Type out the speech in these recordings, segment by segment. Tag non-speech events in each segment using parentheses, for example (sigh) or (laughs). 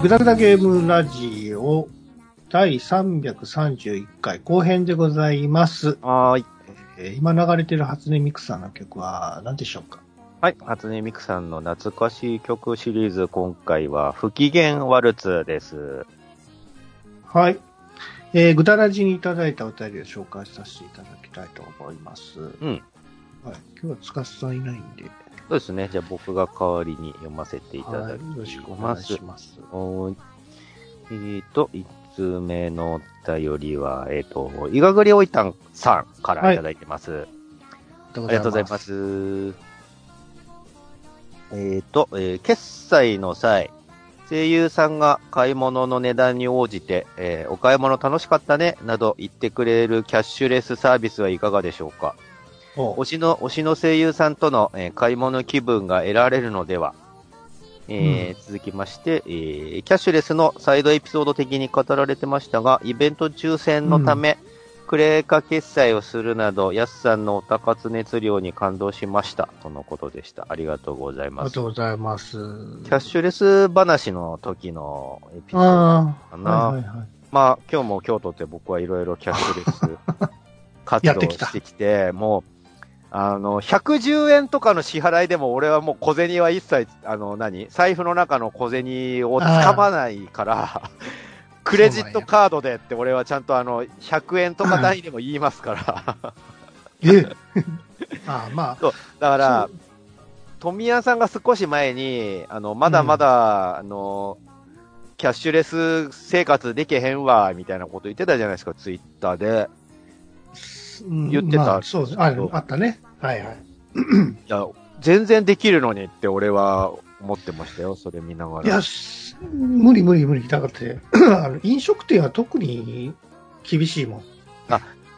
グダグダゲームラジオ第331回後編でございます。はーい。えー今流れてる初音ミクさんの曲は何でしょうか？はい。初音ミクさんの懐かしい曲シリーズ、今回は不機嫌ワルツです。はい。えー、ぐだらじにいただいたお便りを紹介させていただきたいと思います。うん。はい。今日はつかすさんいないんで、そうですね。じゃあ僕が代わりに読ませていただはい。きよろしくお願います。します。えーと、一通目のお便りは、えっ、と、いがぐりおいたんさんからいただいてます。ありありがとうございま。す。えっ、と、えー決済の際、声優さんが買い物の値段に応じて、えーお買い物楽しかったね、など言ってくれるキャッシュレスサービスはいかがでしょうか？お推しの、推しの声優さんとの、えー買い物気分が得られるのでは、えー続きまして、えーキャッシュレスのサイドエピソード的に語られてましたが、イベント抽選のため、クレーカ決済をするなど、やすさんのお高津熱量に感動しました。とのことでした。ありがとうございます。ありがとうございます。キャッシュレス話の時のエピソードかな。はいはいはい。まあ、今日も京都って僕はいろいろキャッシュレス (laughs) 活動してきて、もう、あの、110円とかの支払いでも俺はもう小銭は一切、あの、何？財布の中の小銭をつかまないから、クレジットカードでって俺はちゃんとあの、100円とか単位でも言いますから。え？ああ、まあ。だからそう、富谷さんが少し前に、あの、まだまだ、あの、キャッシュレス生活できへんわ、みたいなこと言ってたじゃないですか、ツイッターで。うん言ってたまあそうですああったね。はいはい。(clears throat) いや、全然できるのにって俺は思ってましたよ、それ見ながら。いや、す無理無理無理。だって、(clears throat) あの飲食店は特に厳しいもん。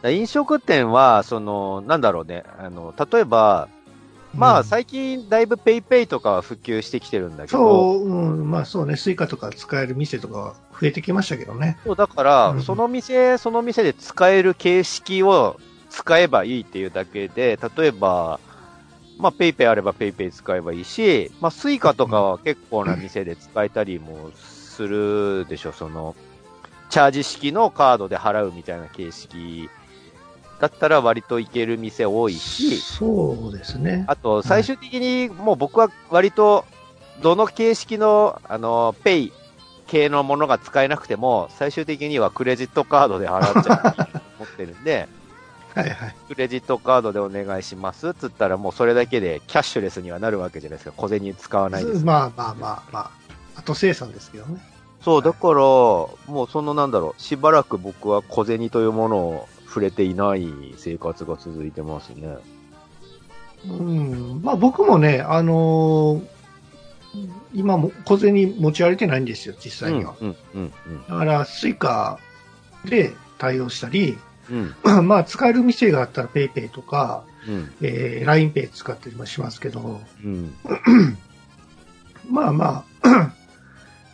飲食店は、その、なんだろうね、あの、例えば、まあ、うん最近だいぶ PayPay とかは普及してきてるんだけど、そう、うん、まあそうね、 Suica とか使える店とかは増えてきましたけどね。そうだから、うんその店、その店で使える形式を使えばいいっていうだけで、例えば、まあ、 PayPay あれば PayPay 使えばいいし、まあ、 Suica とかは結構な店で使えたりもするでしょ、その、チャージ式のカードで払うみたいな形式だったら割といける店多いし、そうですね。あと、最終的にもう僕は割と、どの形式の、あの、ペイ系のものが使えなくても、最終的にはクレジットカードで払っちゃうと思ってるんで、(laughs) はいはい。クレジットカードでお願いしますつったらもうそれだけでキャッシュレスにはなるわけじゃないですか。小銭使わないです。まあまあまあまあ。後生産ですけどね。そう、だから、もうそのなんだろう、しばらく僕は小銭というものを触れていない生活が続いてますね。うん。まあ僕もね、あのー今も小銭持ち歩いてないんですよ、実際には。うん、うん、だから、 Suica で対応したり、うん、うん、まあ使える店があったら PayPay とか、うん、えー、 LINE Pay 使ったりもしますけど、うん、まあまあ、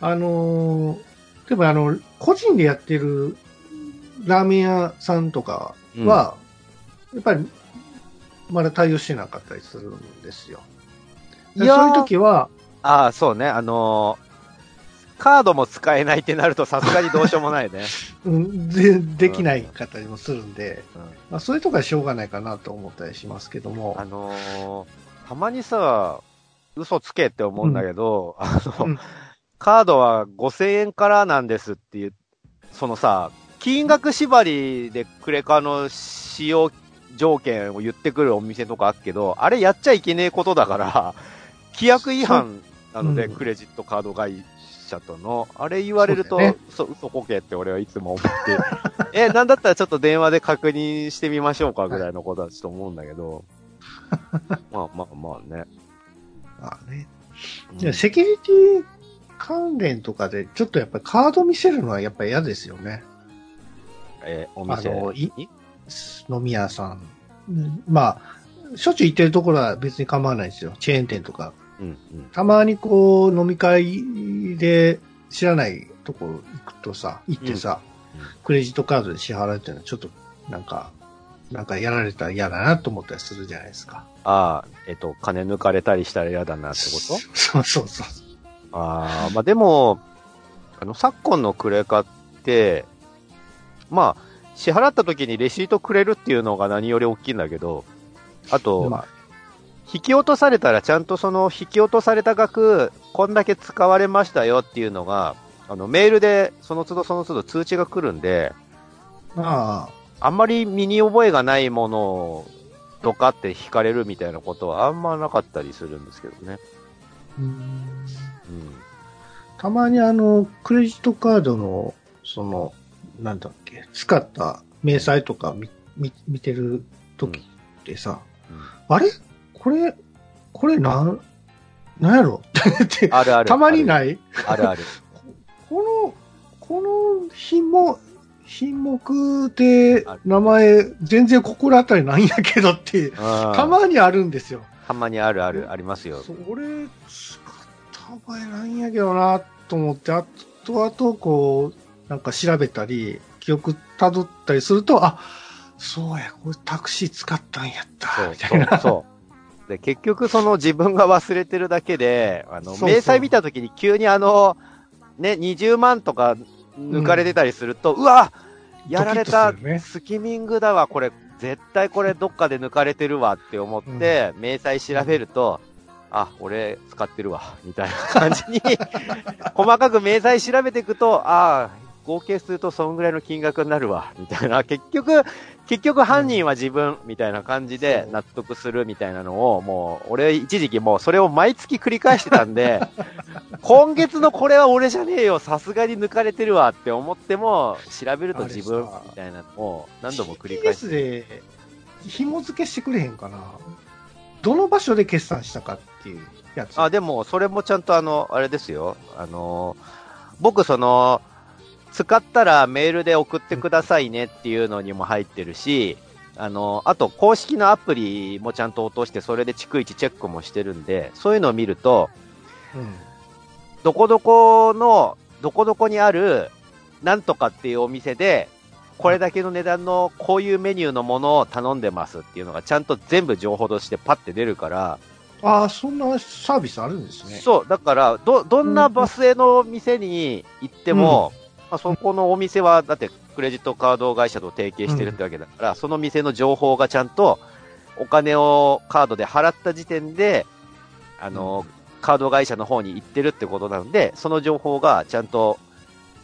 (clears throat) あのーでもあの、個人でやってるラーメン屋さんとかは、やっぱり、まだ対応してなかったりするんですよ。いやー。そういう時は、ああ、そうね。あのーカードも使えないってなるとさすがにどうしようもないね。(laughs) うん、でできない方にもするんで、うん。まあ、そういうとこはしょうがないかなと思ったりしますけども。あ、のーたまにさ、嘘つけって思うんだけど、あの、うん。カードは5000円からなんですっていう、そのさ、金額縛りでクレカの使用条件を言ってくるお店とかあるけど、あれやっちゃいけねえことだから、規約違反なので、うん。クレジットカード会社との、あれ言われると、そね嘘、嘘こけって俺はいつも思って、(laughs) え、なんだったらちょっと電話で確認してみましょうかぐらいのことはちょっと思うんだけど、(laughs) まあまあまあね。まあね、うんじゃあセキュリティ関連とかで、ちょっとやっぱりカード見せるのはやっぱり嫌ですよね。えーお店？あのいに飲み屋さんまあ、しょっちゅう行ってるところは別に構わないですよ。チェーン店とか。うんうん。たまにこう、飲み会で知らないところ行くとさ、行ってさ、うんうんクレジットカードで支払うっていうのはちょっと、なんか、なんかやられたら嫌だなと思ったりするじゃないですか。ああ、えっと、金抜かれたりしたら嫌だなってこと？そうそうそう。ああ、まあでも、あの、昨今のクレカって、まあ、支払った時にレシートくれるっていうのが何より大きいんだけど、あと、まあ、引き落とされたらちゃんとその引き落とされた額、こんだけ使われましたよっていうのが、あの、メールでその都度その都度通知が来るんで、まあ。んまり身に覚えがないものをドカって引かれるみたいなことはあんまなかったりするんですけどね。あ、うん。うん。たまにあの、クレジットカードの、その、なんだっけ、使った明細とか見、見見てる時ってさ、あれ？これ、これなん、なんやろ？(laughs) って、あるある。たまにない？あるある。(laughs) この、この品目、品目で名前全然心当たりないんやけどって、たたまにあるんですよ。たまにあるある、ありますよ。それ、使った覚えないんやけどなと思って、あとあとこう、なんか調べたり、記憶辿ったりすると、あ、そうや、これタクシー使ったんやった、みたいな。そうそう。で、結局その自分が忘れてるだけで、あの、明細見たときに急にあの、ね、20万とか抜かれてたりすると、うわやられたドキッとするね。スキミングだわ、これ、絶対これどっかで抜かれてるわって思って、明細調べると、あ、俺使ってるわ、みたいな感じに、(laughs) 細かく明細調べていくと、ああ、合計するとそんぐらいの金額になるわ、(laughs) みたいな、結局、結局犯人は自分、みたいな感じで納得するみたいなのを、もう、俺一時期もうそれを毎月繰り返してたんで、(laughs) 今月のこれは俺じゃねえよ、さすがに抜かれてるわって思っても、調べると自分みたいなのを何度も繰り返して。で紐付けしてくれへんかな？どの場所で決算したかっていうやつ。あ、でも、それもちゃんとあの、あれですよ。あの、僕その、使ったらメールで送ってくださいねっていうのにも入ってるし、あの、あと公式のアプリもちゃんと落として、それで逐一チェックもしてるんで、そういうのを見ると、うん。どこどこの、どこどこにある、なんとかっていうお店で、これだけの値段のこういうメニューのものを頼んでますっていうのがちゃんと全部情報としてパッて出るから、ああ、そんなサービスあるんですね。そう、だから、ど、どんなバスへの店に行っても、まあ、そこのお店は、だって、クレジットカード会社と提携してるってわけだから、その店の情報がちゃんと、お金をカードで払った時点で、あの、カード会社の方に行ってるってことなので、その情報がちゃんと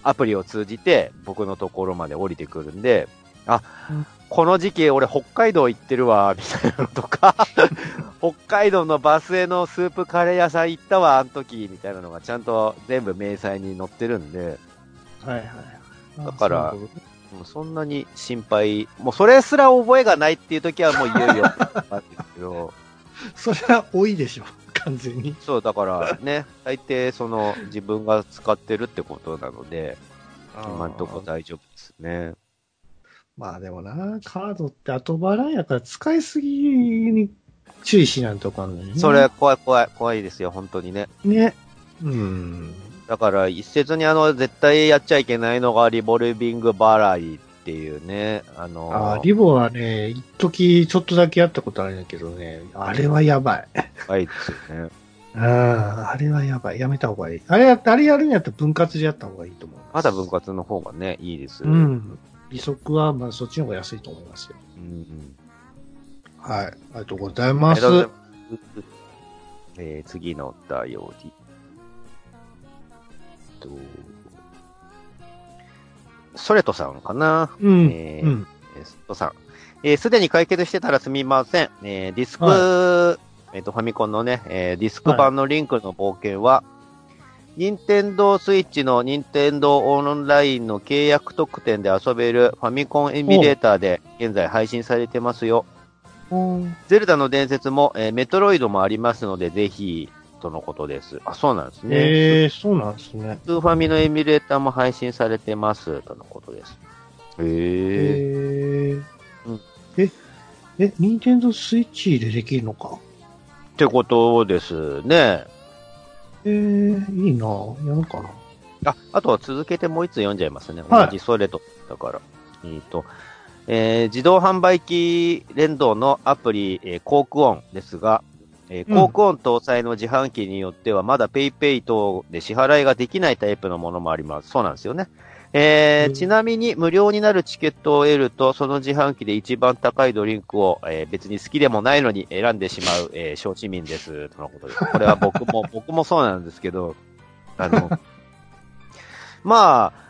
アプリを通じて僕のところまで降りてくるんで、あ、うん。この時期俺北海道行ってるわ、みたいなのとか、(laughs) 北海道のバスへのスープカレー屋さん行ったわ、あの時、みたいなのがちゃんと全部明細に載ってるんで、はいはい。だからもうそんなに心配、もうそれすら覚えがないっていう時はもういよいよなんですけど、と (laughs) それは多いでしょ、完全に。そう、だからね、大抵その自分が使ってるってことなので、今んとこ大丈夫ですね。まあでもな、カードって後払いやから使いすぎに注意しないとあかんのよね。それ、怖い怖い、怖いですよ、本当にね。ね。うん。だから、一説にあの、絶対やっちゃいけないのがリボルビング払いっていうね、あのあーリボはね、一時ちょっとだけやったことあるんやけどね、あれはやばい。怖いですよね。ああ、あれはやばい。やめた方がいい。あれや、あれやるんやったら分割でやった方がいいと思いまだ分割の方がね、いいです。う。ん。利息は、まあそっちの方が安いと思いますよ。うんはい。ありがとうございあます。りがとうございます。えー、次のお便り。と、ソレトさんかな？うん。えーうん。えースットさん。えーすでに解決してたらすみません。えーディスク、はえっ、と、ファミコンのね、えーディスク版のリンクの冒険は、任天堂スイッチの任天堂オンラインの契約特典で遊べるファミコンエミュレーターで現在配信されてますよ。うんゼルダの伝説も、えーメトロイドもありますので、ぜひ、とのことです。あ、そうなんですね。ええそうなんですね。スーファミのエミュレーターも配信されてます、とのことです。へえ。ええうんえ、え、ニンテンドースイッチでできるのか？ってことですね。ええいいなやるかな。あ、あとは続けてもう一つ読んじゃいますね。はい同じそれと。だから。えっ、と、えー自動販売機連動のアプリ、えーコークオンですが、えー、うんコークオン搭載の自販機によっては、まだ PayPay 等で支払いができないタイプのものもあります。そうなんですよね。えーうんちなみに無料になるチケットを得ると、その自販機で一番高いドリンクを、えー別に好きでもないのに選んでしまう、えー小市民です。とのことです。これは僕も、僕もそうなんですけど、(laughs) あの、まあ、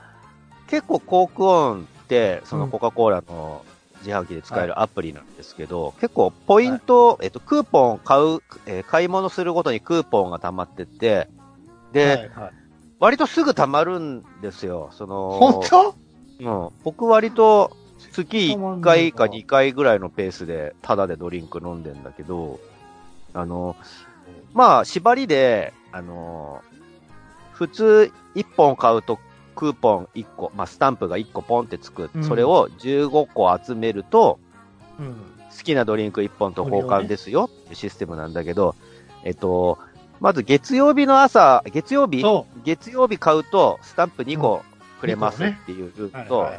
結構コークオンって、そのコカ・コーラの自販機で使えるアプリなんですけど、結構ポイント、えっと、クーポンを買う、えー買い物するごとにクーポンが溜まってって、で、はいはい。割とすぐ溜まるんですよ。その、本当？うん。僕割と月1溜まんのか回か2回ぐらいのペースでタダでドリンク飲んでんだけど、あの、まあ、縛りで、あの、普通1本買うとクーポン1個、まあ、スタンプが1個ポンってつく。うんそれを15個集めると、うん。好きなドリンク1本と交換ですよっていうシステムなんだけど、えっと、まず月曜日の朝、月曜日そ月曜日買うとスタンプ2個くれますっていうルう。ープと。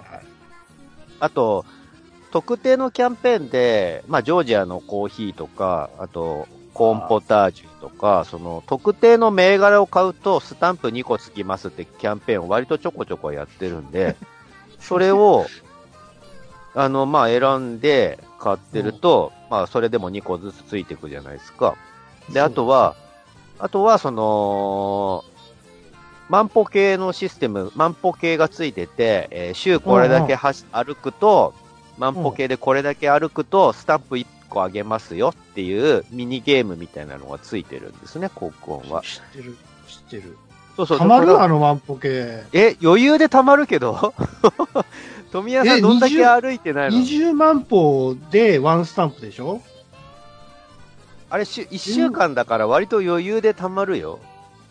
あと、特定のキャンペーンで、まあ、ジョージアのコーヒーとか、あと、コーンポタージュとか、その、特定の銘柄を買うと、スタンプ2個つきますってキャンペーンを割とちょこちょこやってるんで、(laughs) それを、あの、まあ、選んで買ってると、まあ、それでも2個ずつついていくじゃないですか。で、あとは、あとは、その、万歩計のシステム、万歩計がついてて、えー週これだけはし歩くと、万歩計でこれだけ歩くと、スタンプ1個あげますよっていうミニゲームみたいなのがついてるんですね、コークオンは。知ってる。知ってる。そうそう。たまる？あの万歩計。え、余裕でたまるけど？(laughs) 富谷さえんどんだけ20歩いてないの？20万歩でワンスタンプでしょ？あれし、1週間だから割と余裕でたまるよ。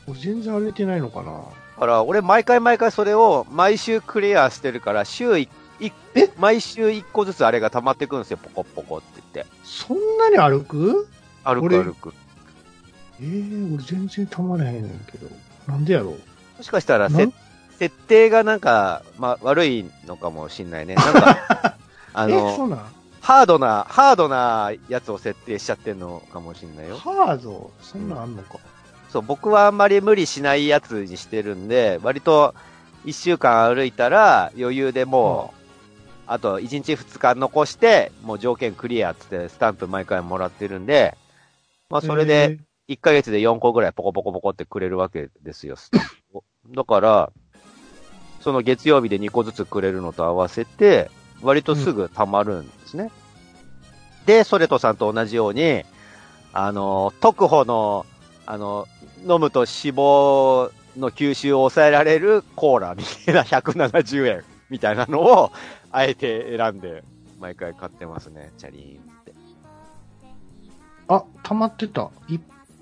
俺全然歩いてないのかなだから、俺毎回毎回それを毎週クリアしてるから、週いいえ？毎週1個ずつあれが溜まってくんですよ、ポコポコって言って。そんなに歩く？歩く俺？歩く。ええ俺全然たまらへんねんけど。なんでやろう？もしかしたらせなん、設定がなんか、ま、悪いのかもしんないね。なんか、(laughs) あえ、その、うなん？ハードな、ハードなやつを設定しちゃってんのかもしんないよ。ハード？そんなんあんのか。そう、僕はあんまり無理しないやつにしてるんで、割と1週間歩いたら余裕でもう、あと1日2日残して、もう条件クリアっつってスタンプ毎回もらってるんで、まあそれで1ヶ月で4個ぐらいポコポコポコってくれるわけですよ、スタンプを。だから、その月曜日で2個ずつくれるのと合わせて、割とすぐ溜まるんですね。で、ソレトさんと同じように、あの、特保の、あの、飲むと脂肪の吸収を抑えられるコーラみたいな170円みたいなのを、あえて選んで、毎回買ってますね、チャリーンって。あ、溜まってた。い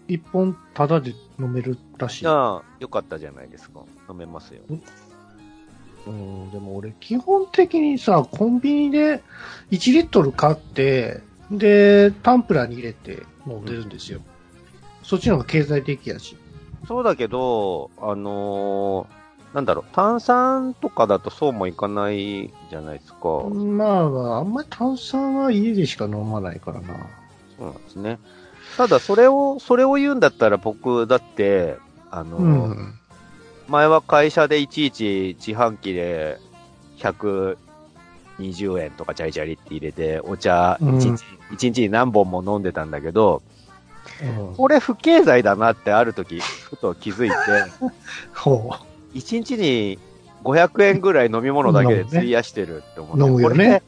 一本タダで飲めるらしい。ああ、よかったじゃないですか。飲めますよ。うん、でも俺基本的にさ、コンビニで1リットル買って、で、タンプラーに入れて飲んでるんですよ。そっちの方が経済的やし。そうだけど、あのーなんだろう、炭酸とかだとそうもいかないじゃないですか。そうまあ、あんまり炭酸は家でしか飲まないからな。なんですね。ただ、それを、それを言うんだったら僕だって、あのーうん。前は会社でいちいち自販機で120円とかチャリチャリって入れて、お茶うん1日、に何本も飲んでたんだけど、うん、これ不経済だなってある時、ふと気づいて、(laughs) ほ1日に500円ぐらい飲み物だけで費やしてるって思って、飲むよねこれ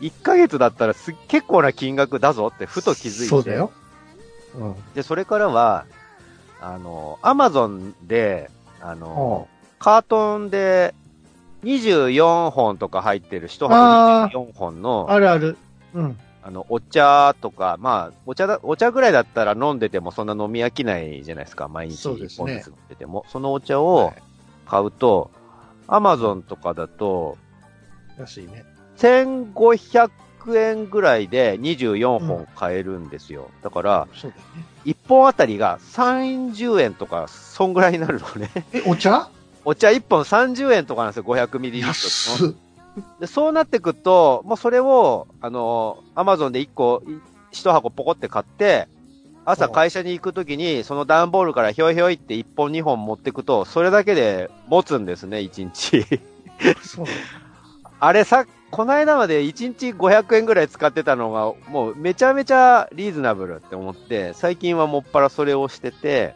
1ヶ月だったらす結構な金額だぞってふと気づいて、そうだよ。うん。で、それからは、あの、アマゾンで、あの、カートンで24本とか入ってる、1あ箱24本の、あるある。うん。あの、お茶とか、まあ、お茶だ、お茶ぐらいだったら飲んでてもそんな飲み飽きないじゃないですか、毎日そうですね1本ずつ飲んでても。そのお茶を買うと、アマゾンとかだと、安いね。1500円ぐらいで24本買えるんですよ。だから、そうだよね。1本あたりが30円とか、そんぐらいになるのね。(laughs) え、お茶？お茶1本30円とかなんですよ、500ミリリットル。で、そうなってくと、もうそれを、あの、アマゾンで1個、1箱ポコって買って、朝会社に行くときに、その段ボールからひょいひょいって1本2本持ってくと、それだけで持つんですね、1日。そう。(laughs) あれさ、この間まで1日500円ぐらい使ってたのが、もうめちゃめちゃリーズナブルって思って、最近はもっぱらそれをしてて、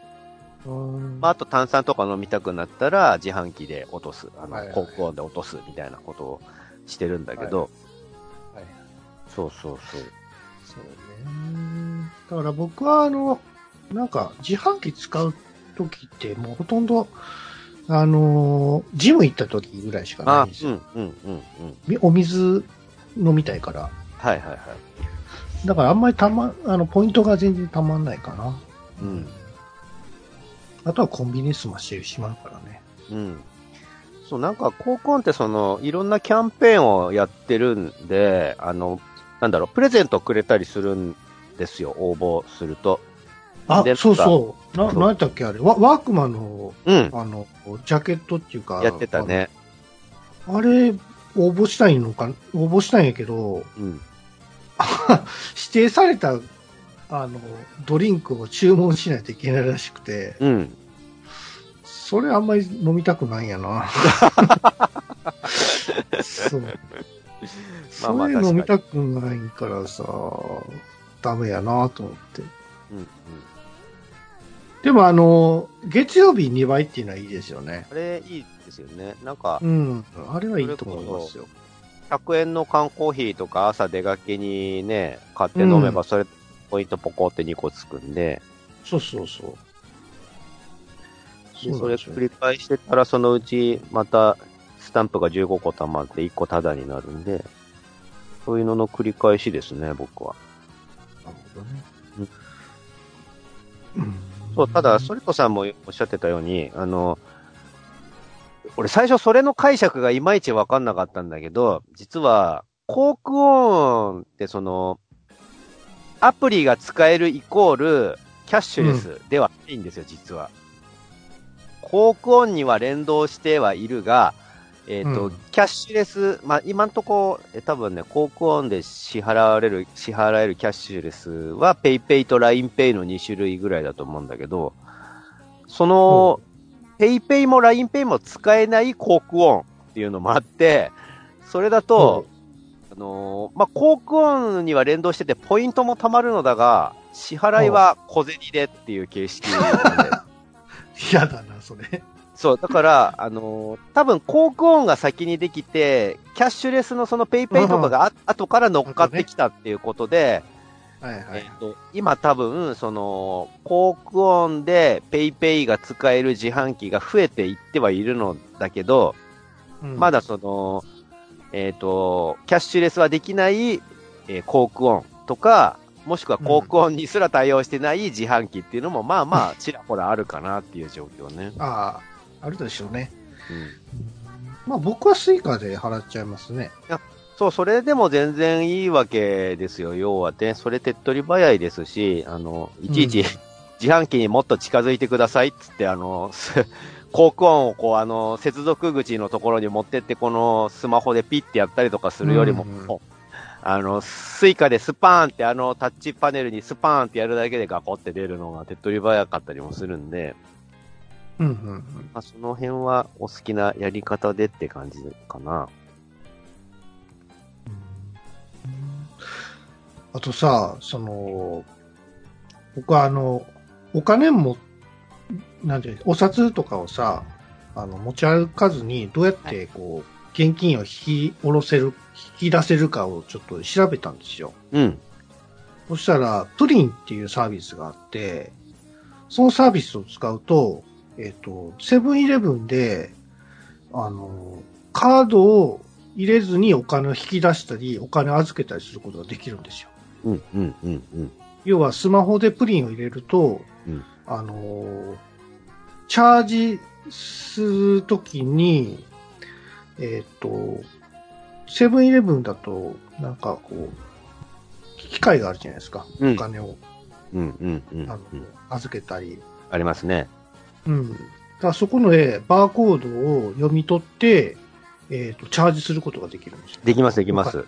うんまあ、あと炭酸とか飲みたくなったら自販機で落とす、あの、はいはいコークオンで落とすみたいなことをしてるんだけど、はいそうそうそう。そうね。だから僕は、あの、なんか、自販機使うときって、もうほとんど、あの、ジム行ったときぐらいしかないあんですよ。うんうんうんうん。みお水飲みたいから。はいはいはい。だからあんまりたま、あの、ポイントが全然たまんないかな。うん。あとはコンビニ済ましてしまうからね。うん。そう、なんか、高校ってその、いろんなキャンペーンをやってるんで、あの、なんだろう、プレゼントくれたりするんですよ、応募すると。あで、そうそう。な、なんやっけあれ。ワワークマンの、うん。あの、ジャケットっていうか。やってたね。あれ、応募したいのか、応募したいんやけど、うん。(laughs) 指定された、あの、ドリンクを注文しないといけないらしくて、うん。それあんまり飲みたくないんやな。(laughs) そう。まあそまあれ飲みたくないからさ、ダメやなと思って。うん。うん。でもあの、月曜日2倍っていうのはいいですよね。あれ、いいですよね。なんかう、ん。あれはいいと思いますよ。100円の缶コーヒーとか朝出かけにね、買って飲めば、それ、ポイントポコって2個つくんで、そうそうそう。でそれ繰り返してたら、そのうちまたスタンプが15個溜まって1個タダになるんで、そういうのの繰り返しですね、僕は。どね。うんうんそう、ただ、ソリトさんもおっしゃってたように、あの、俺最初それの解釈がいまいちわかんなかったんだけど、実は、コークオンってその、アプリが使えるイコール、キャッシュレスではないんですよ、実は。コークオンには連動してはいるが、えっ、と、うんキャッシュレス、まあ、今んとこ、え多分ね、コークオンで支払われる、支払えるキャッシュレスは、PayPay と LINEPay の2種類ぐらいだと思うんだけど、その、PayPay も LINE Pay も使えない Coke ON っていうのもあって、それだと、あのーまあ、 Coke ON には連動してて、ポイントも貯まるのだが、支払いは小銭でっていう形式なんで。(laughs) 嫌だな、それ。そう、だから、あのー多分、 Coke ON が先にできて、キャッシュレスのその PayPay とかがあ後から乗っかってきたっていうことで、はいはい。えっと、今多分、その、 Coke ON で PayPay が使える自販機が増えていってはいるのだけど、うんまだその、えっ、と、キャッシュレスはできない、えー Coke ON とか、もしくは Coke ON にすら対応してない自販機っていうのも、まあまあ、ちらほらあるかなっていう状況ね。ああ、あるでしょうね。うんまあ僕は Suica で払っちゃいますね。そう、それでも全然いいわけですよ、要はね。それ手っ取り早いですし、あの、いちいち、うん (laughs) 自販機にもっと近づいてくださいっつって、あの、す Coke ON をこう、あの、接続口のところに持ってって、このスマホでピッてやったりとかするよりも、うんうんあの、 Suica でスパーンって、あの、タッチパネルにスパーンってやるだけでガコって出るのが手っ取り早かったりもするんで、うんうんうん。まあ、その辺はお好きなやり方でって感じかな。あとさ、その、僕はあの、お金も、なんていうのお札とかをさ、あの、持ち歩かずに、どうやってこう、現金を引き下ろせる、引き出せるかをちょっと調べたんですよ。うん。そしたら、プリンっていうサービスがあって、そのサービスを使うと、えっ、と、セブンイレブンで、あの、カードを入れずにお金を引き出したり、お金を預けたりすることができるんですよ。うん、うん、うん、うん。要はスマホでプリンを入れると、うんあのーチャージするときに、えっ、と、セブンイレブンだと、なんかこう、機械があるじゃないですか。うんお金を、うん、うん、うん。あのうん預けたり。ありますね。うん。だそこので、バーコードを読み取って、えっ、と、チャージすることができるんですよ。できます、できます。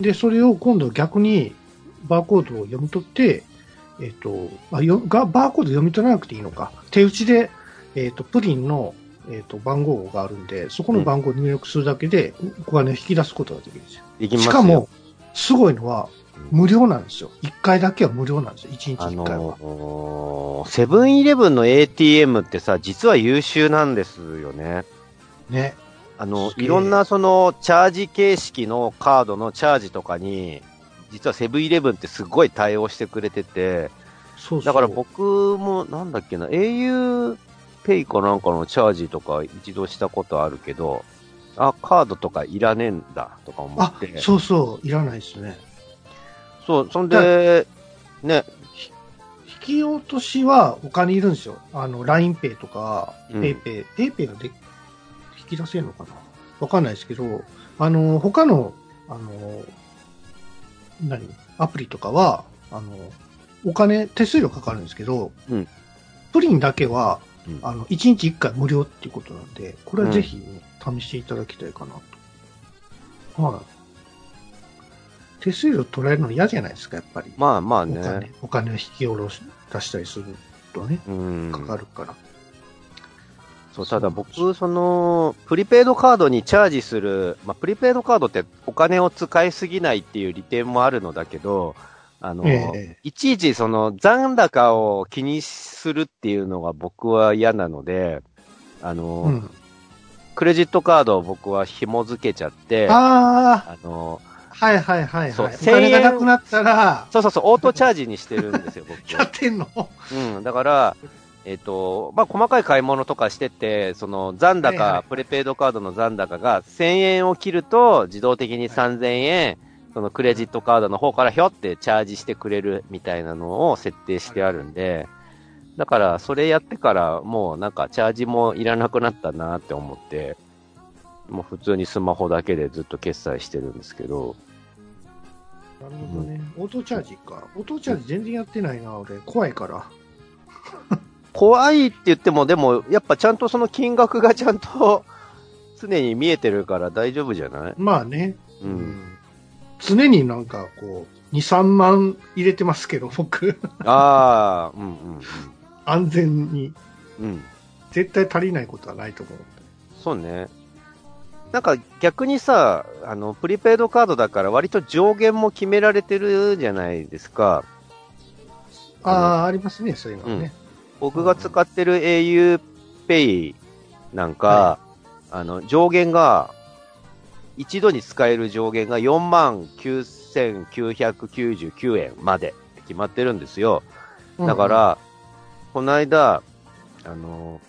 で、それを今度逆に、バーコードを読み取って、えっ、と、あよが、バーコード読み取らなくていいのか。手打ちで、えっ、と、プリンの、えっ、と、番号があるんで、そこの番号を入力するだけで、お金を引き出すことができるんですよ。できますよしかも、すごいのは、無料なんですよ。1回だけは無料なんですよ。1日あ1回は。のーセブンイレブンの ATM ってさ、実は優秀なんですよね。ね。あの、いろんなその、チャージ形式のカードのチャージとかに、実はセブンイレブンってすごい対応してくれてて、そうそう。だから僕も、なんだっけな、au ペイかなんかのチャージとか一度したことあるけど、あ、カードとかいらねえんだとか思あっ、て。そうそう、いらないですね。そう、そんで、ね、引き落としはお金いるんですよ。あの、LINEPay とか、うん。PayPay、PayPay がで引き出せるのかな？わかんないですけど、あの、他の、あの、何？アプリとかは、あの、お金、手数料かかるんですけど、うん。プリンだけは、うん。あの、1日1回無料っていうことなんで、これはぜひ、ね試していただきたいかなと。はい。手数料取られるの嫌じゃないですか、やっぱり。まあまあお金ね。お金を引き下ろし出したりするとね、うん。かかるから。そう、ただ僕、その、プリペイドカードにチャージする、まあ、プリペイドカードってお金を使いすぎないっていう利点もあるのだけど、あの、ええいちいちその残高を気にするっていうのが僕は嫌なので、あの、うん。クレジットカードを僕は紐付けちゃって、ああはいはいはいそうはい。お金がなくなったら、そうそうそう、オートチャージにしてるんですよ、僕。やってんの？うん、だから、えっ、と、まあ、細かい買い物とかしてて、その残高、はいはい。プレペイドカードの残高が1000円を切ると、自動的に3000円、そのクレジットカードの方からひょってチャージしてくれるみたいなのを設定してあるんで、だから、それやってから、もうなんかチャージもいらなくなったなって思って、もう普通にスマホだけでずっと決済してるんですけど、なるほどね。オートチャージか。オートチャージ全然やってないな、俺。怖いから。(laughs) 怖いって言っても、でも、やっぱちゃんとその金額がちゃんと常に見えてるから大丈夫じゃない？まあね。う。うん常になんかこう、2、3万入れてますけど、僕。ああ、(laughs) うんうん安全に。うん。うん。絶対足りないことはないと思う。そうね。なんか逆にさ、あの、プリペイドカードだから割と上限も決められてるじゃないですか。ああ、ありますね、そういうのはね。僕が使ってる auPay なんか、はあの、上限が、一度に使える上限が49,999円までって決まってるんですよ。だから、この間、あの、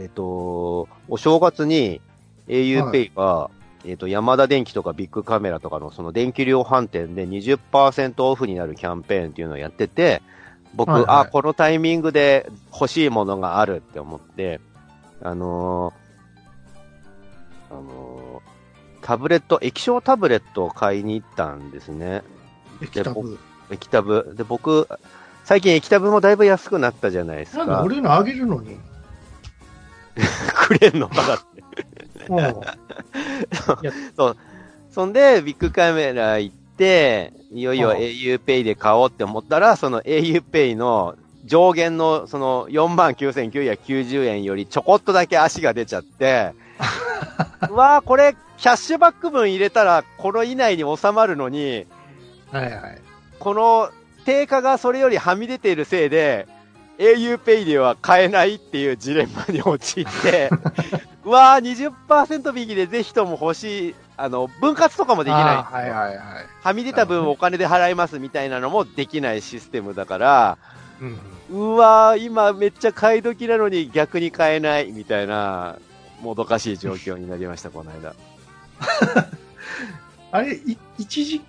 えっと、お正月に auPay が、えっと、ヤマダ電機とかビッグカメラとかのその電気量販店で20%オフになるキャンペーンっていうのをやってて、僕、はいはいあ、このタイミングで欲しいものがあるって思って、あのーあのータブレット、液晶タブレットを買いに行ったんですね。液タブ。液タブ。で、僕、最近液タブもだいぶ安くなったじゃないですなん。俺のあげるのに？(laughs) くれんのかなって。うん。(laughs) そんで、ビッグカメラ行って、いよいよはあ auPay で買おうって思ったら、その auPay の上限のその49,990円よりちょこっとだけ足が出ちゃって、う (laughs) わあこれ、キャッシュバック分入れたら、この以内に収まるのに、はいはい。この定価がそれよりはみ出ているせいで、auPay では買えないっていうジレンマに陥って、(laughs) うわー、20%引きでぜひとも欲しい、あの、分割とかもできない。はいはいはい。はみ出た分お金で払いますみたいなのもできないシステムだから、うん。うわー、今めっちゃ買い時なのに逆に買えないみたいな、もどかしい状況になりました、この間。(laughs) あれ、い一時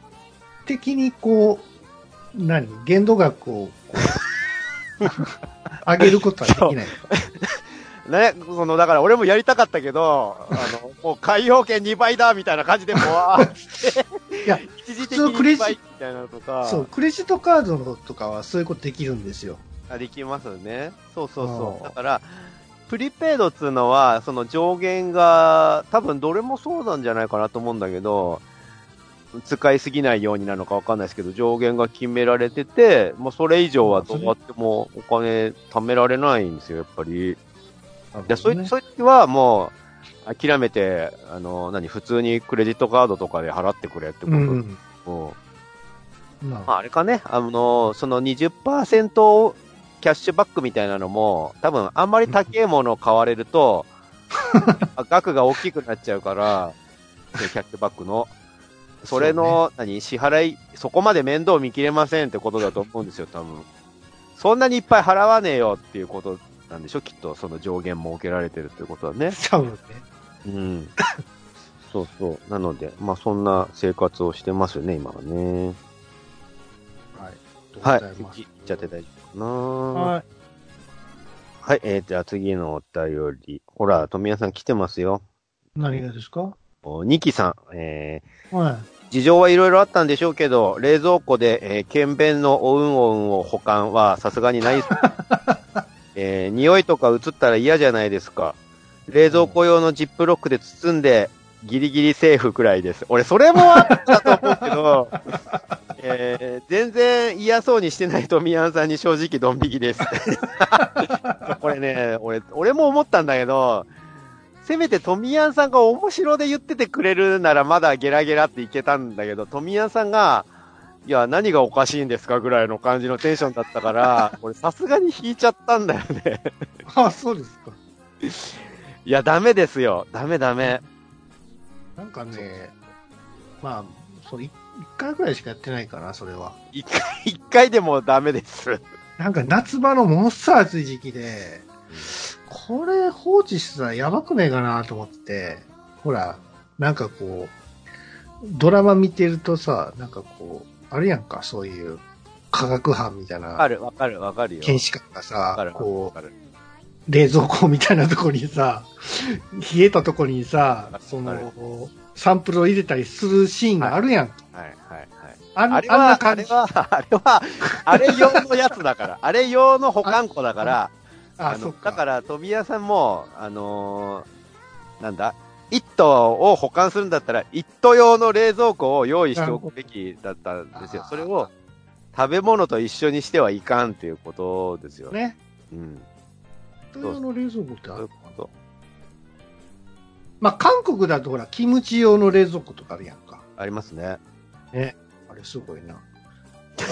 的にこう、何？限度額をこう (laughs) 上げることはできない。(laughs) ね、その、だから俺もやりたかったけど、あの、もう海洋券2倍だみたいな感じで、もわーって、いや、一時的に普通クレジ2倍みたいなのとか、そう、クレジットカードのとかはそういうことできるんですよ。あできますね。そうそうそう。だから、プリペイドっつうのは、その上限が、多分どれもそうなんじゃないかなと思うんだけど、使いすぎないようになのかわかんないですけど、上限が決められてて、まあ、それ以上はどうやってもお金貯められないんですよ、やっぱり。で、そういう、そういう時はもう、諦めて、あの、何、普通にクレジットカードとかで払ってくれってこと。うん。うんままあ、あれかね、あの、その20%キャッシュバックみたいなのも、多分あんまり高いものを買われると、(laughs) あ額が大きくなっちゃうから、キャッシュバックの。それの、何、支払い、そこまで面倒見きれませんってことだと思うんですよ、(laughs) 多分。そんなにいっぱい払わねえよっていうことなんでしょ、きっと、その上限設けられてるっていうことはね。多分ね。うん。そうそう。なので、まあそんな生活をしてますよね、今はね。はい。はい。っちゃって大丈夫かなははい。い。えー、じゃあ次のお便り。ほら、富谷さん来てますよ。何がですか？おニキさん。えはい。ー、事情はいろいろあったんでしょうけど、冷蔵庫で、えー、検便のおうんおうんを保管はさすがにない。(laughs) えー、匂いとか移ったら嫌じゃないですか。冷蔵庫用のジップロックで包んで、ギリギリセーフくらいです。俺、それもあったと思うけど、(laughs) えー、全然嫌そうにしてない富山さんに正直ドン引きです。(laughs) これね、俺、俺も思ったんだけど、せめて富山さんが面白で言っててくれるならまだゲラゲラっていけたんだけど、富山さんが、いや、何がおかしいんですかぐらいの感じのテンションだったから、(laughs) 俺さすがに引いちゃったんだよね。あ、そうですか。いや、ダメですよ。ダメダメ。なんかね、まあ、そう、い一回ぐらいしかやってないかな、それは。一回、一回でもダメです。なんか夏場のものすごい暑い時期で、これ放置してたらやばくないかなと思って、ほら、なんかこう、ドラマ見てるとさ、なんかこう、あるやんか、そういう化学班みたいなわかる、わかる、わかるよ。検視官がわさこ。う、冷蔵庫みたいなとこにさ、冷えたとこにさその、サンプルを入れたりするシーンがあるやん。はい、はい、はい。あんあれは、あんな感じ。あれは、あれは、あれ用のやつだから。あれ用の保管庫だから、あ、の。だから、飛び屋さんも、あのーなんだ、一頭を保管するんだったら、一頭用の冷蔵庫を用意しておくべきだったんですよそれを、食べ物と一緒にしてはいかんっていうことですよ。ね。うん。人用の冷蔵庫ってあるうこと。まあ、韓国だとほら、キムチ用の冷蔵庫とかあるやんか。ありますね。ね。あれすごいな。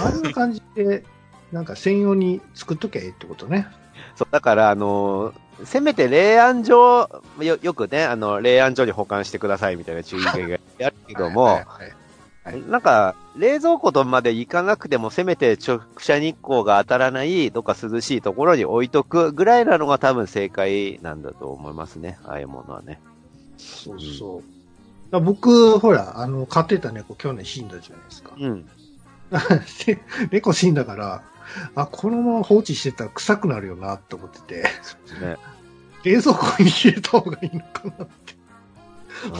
あんな感じで、なんか専用に作っときゃいいってことね。そう、だから、あのーせめて冷暗所、よ、よくね、あの、冷暗所に保管してくださいみたいな注意書きがあるけども、はいはいはいなんか、冷蔵庫とまで行かなくても、せめて直射日光が当たらない、どっか涼しいところに置いとくぐらいなのが多分正解なんだと思いますね。ああいうものはね。そうそう。だから僕、ほら、あの、飼ってた猫去年死んだじゃないですか。うん。で (laughs) 猫死んだから、あ、このまま放置してたら臭くなるよなって思ってて、ね。冷蔵庫に入れた方がいいのかなって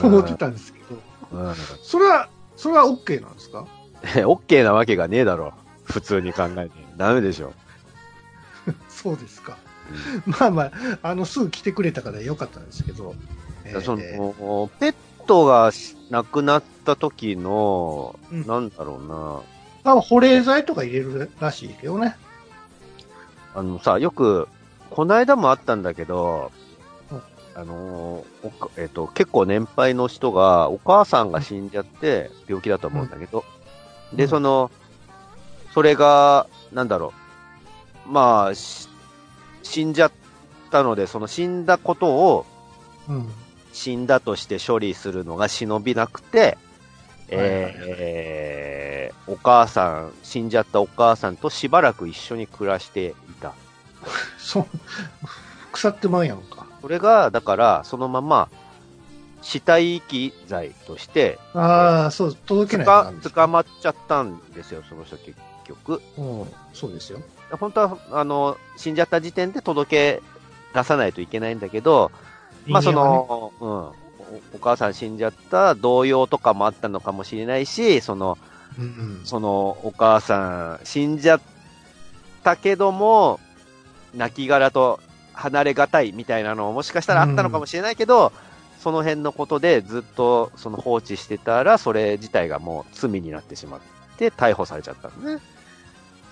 思ってたんですけど、うん。それは、それは OK なんですか？え、オッケーなわけがねえだろ。普通に考えて。ダメでしょ。そうですか。まあまあ、あの、すぐ来てくれたからよかったんですけど、えーその、ペットがし亡くなった時の、うんなんだろうな。多分保冷剤とか入れるらしいけどね。あのさ、よく、この間もあったんだけどうん、あのえっ、と、結構年配の人が、お母さんが死んじゃって、病気だと思うんだけど、で、うん。その、それが、なんだろう、まあ、し死んじゃったので、その死んだことを、うん。死んだとして処理するのが忍びなくて、えーお母さん、死んじゃったお母さんとしばらく一緒に暮らしていた。そう、腐ってまうやんか。それが、だから、そのまま、死体遺棄罪として、ああ、そう、届けない捕まっちゃったんですよ、その人結局。うん、そうですよ。本当は、あの、死んじゃった時点で届け出さないといけないんだけど、まあそ人間はね、の、うんお、お母さん死んじゃった動揺とかもあったのかもしれないし、その、うんうん、そのお母さん死んじゃったけども、亡骸と離れがたいみたいなのももしかしたらあったのかもしれないけど、その辺のことでずっとその放置してたら、それ自体がもう罪になってしまって逮捕されちゃったんだね。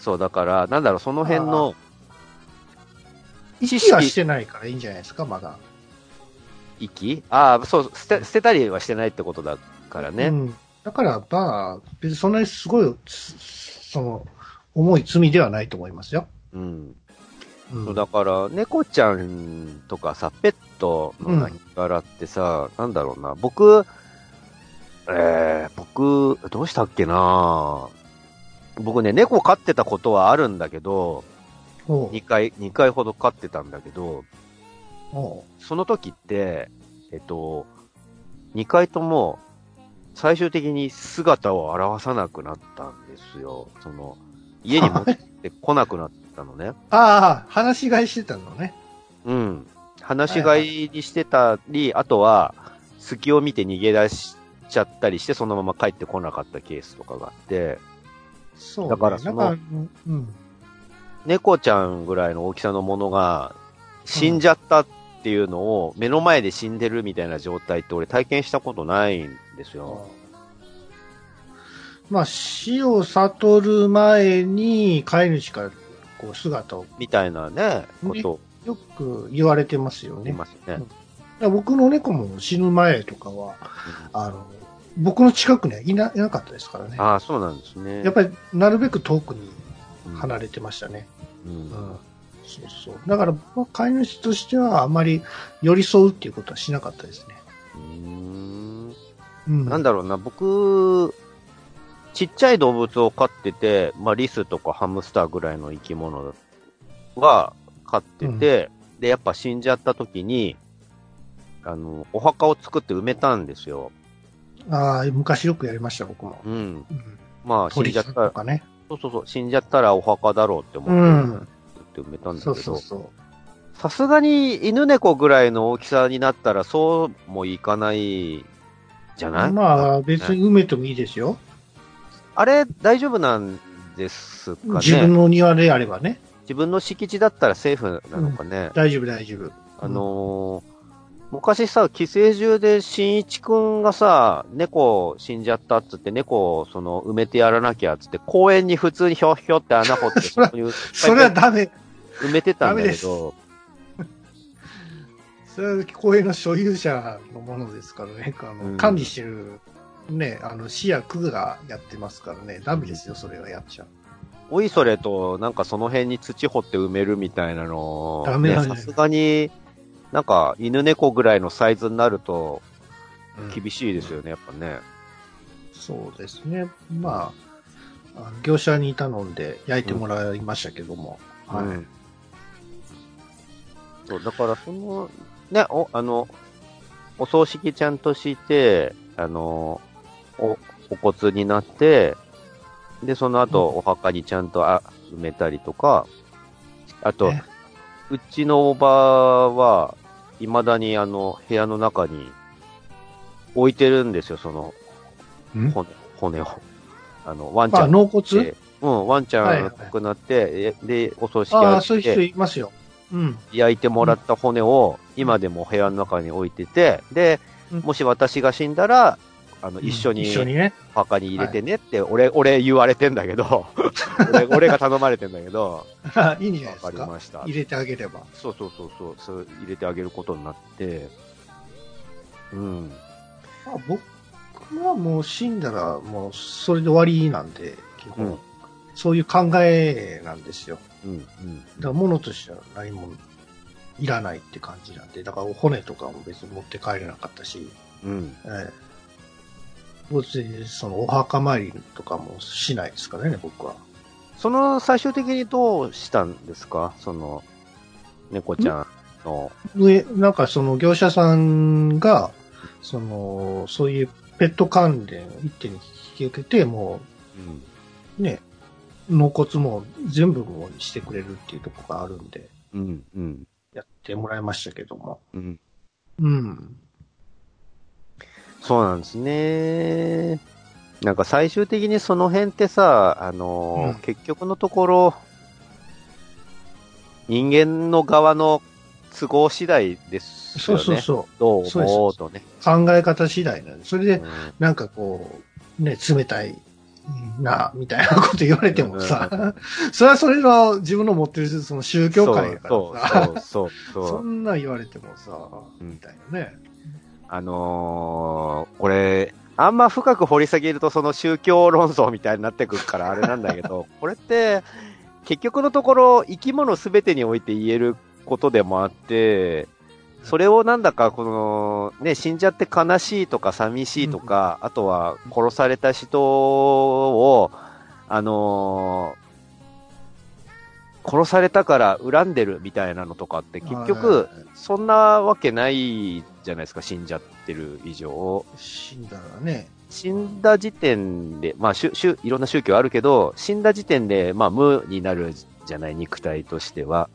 そう、だから、なんだろう、その辺の知息はし識、てないからいいんじゃないですか、まだ。息？ああ、そう、捨て、捨てたりはしてないってことだからね。うん。だから、まあ、別にそんなにすごい、つその、重い罪ではないと思いますよ。うん。うんだから、猫ちゃんとかさ、ペットの亡骸ってさ、なんだろうな、僕、えー、僕、どうしたっけな僕ね、猫飼ってたことはあるんだけど、おう2回、2回ほど飼ってたんだけど、その時って、えっと、2回とも、最終的に姿を現さなくなったんですよ。その、家に持ってこなくなったのね。(laughs) ああ、話し飼いしてたのね。うん。話し飼いにしてたり、あとは、隙を見て逃げ出しちゃったりして、そのまま帰ってこなかったケースとかがあって、そう、ね。だからそのうん。猫ちゃんぐらいの大きさのものが死んじゃったっていうのを目の前で死んでるみたいな状態って俺体験したことないんですよ。まあ、死を悟る前に飼い主からこう姿をみたいなね、ことよく言われてますよね。ますね。だから僕の猫も死ぬ前とかは、あの、僕の近くにはいないなかったですからね。ああ、そうなんですね。やっぱり、なるべく遠くにうん離れてましたね。ううんん。そうそう。だから、まあ飼い主としてはあまり寄り添うっていうことはしなかったですね。うーんうん。なんだろうな、僕、ちっちゃい動物を飼ってて、まあ、リスとかハムスターぐらいの生き物は飼ってて、で、やっぱ死んじゃった時に、あの、お墓を作って埋めたんですよ。ああ、昔よくやりました、僕も。うん。うん。まあ、死ん鳥じゃったら、ね。そうそうそう、死んじゃったらお墓だろうって思うって、ん。って埋めたんだけそうど、そうそう。さすがに犬猫ぐらいの大きさになったらそうもいかないじゃない？まあ、別に埋めてもいいですよ。あれ大丈夫なんですかね？自分の庭であればね。自分の敷地だったらセーフなのかね？大丈夫、大丈夫。あのー昔さ、寄生獣で新一くんがさ、猫死んじゃったっつって猫をその埋めてやらなきゃっつって公園に普通にひょひょって穴掘ってそこに (laughs) それはダメ。埋めてたんだけど、それは公園の所有者のものですからね。あの、うん管理してる、ね、あの、市や区がやってますからね。ダメですよ、それはやっちゃう。おいそれと、なんかその辺に土掘って埋めるみたいなの、ダメだねねさすがに、なんか犬猫ぐらいのサイズになると厳しいですよね、やっぱね。そうですね。まあ、業者に頼んで焼いてもらいましたけども。はい。うんそう、だからその、ね、お、あの、お葬式ちゃんとして、あの、お、お骨になって、で、その後、お墓にちゃんとあ埋めたりとか、あと、ね。うちのおばは、未だにあの、部屋の中に置いてるんですよ、そのん。骨、骨を。あの、ワンちまあ、ゃん納骨でうん、ワンちゃんが亡くなって、えで、お葬式ああ、あって。そういう人いますよ。うん。焼いてもらった骨を今でも部屋の中に置いてて、で、うんもし私が死んだら、あの、うん一緒に一緒にね。お墓に入れてねって、俺、俺言われてんだけど、(laughs) 俺俺が頼まれてんだけど、(laughs) いいんじゃないわですか？かりました。入れてあげれば。そうそうそうそう、そう入れてあげることになって、うん。まあ、僕はもう死んだらもうそれで終わりなんで、基本。うんそういう考えなんですよ。うん、うん。だから物としては何もいらないって感じなんで、だから骨とかも別に持って帰れなかったし、うん。ええ別にそのお墓参りとかもしないですからね、僕は。その、最終的にどうしたんですか？その、猫ちゃんの、上、なんかその業者さんが、その、そういうペット関連を一手に引き受けて、もうん。うね、納骨も全部もうしてくれるっていうところがあるんで、うん、うん、やってもらいましたけども。うん。うん。そうなんですね。なんか最終的にその辺ってさ、あのーうん結局のところ、人間の側の都合次第ですそよね。うそうそどう思うとね。う。考え方次第なんで。それでう、んなんかこう、ね、冷たいな、みたいなこと言われてもさ、それはそれの自分の持ってるその宗教観やからさ、そうそうそうそ。(laughs) んなん言われてもさ、うんみたいなね。あのー、これ、あんま深く掘り下げるとその宗教論争みたいになってくるからあれなんだけど、(laughs) これって、結局のところ生き物すべてにおいて言えることでもあって、それをなんだかこの、ね、死んじゃって悲しいとか寂しいとか、あとは殺された人を、あのー殺されたから恨んでるみたいなのとかって結局、そんなわけないじゃないですか、死んじゃってる以上。死んだらね、死んだ時点で、まあ、しゅしゅいろんな宗教あるけど、死んだ時点で、まあ、無になるじゃない、肉体としては。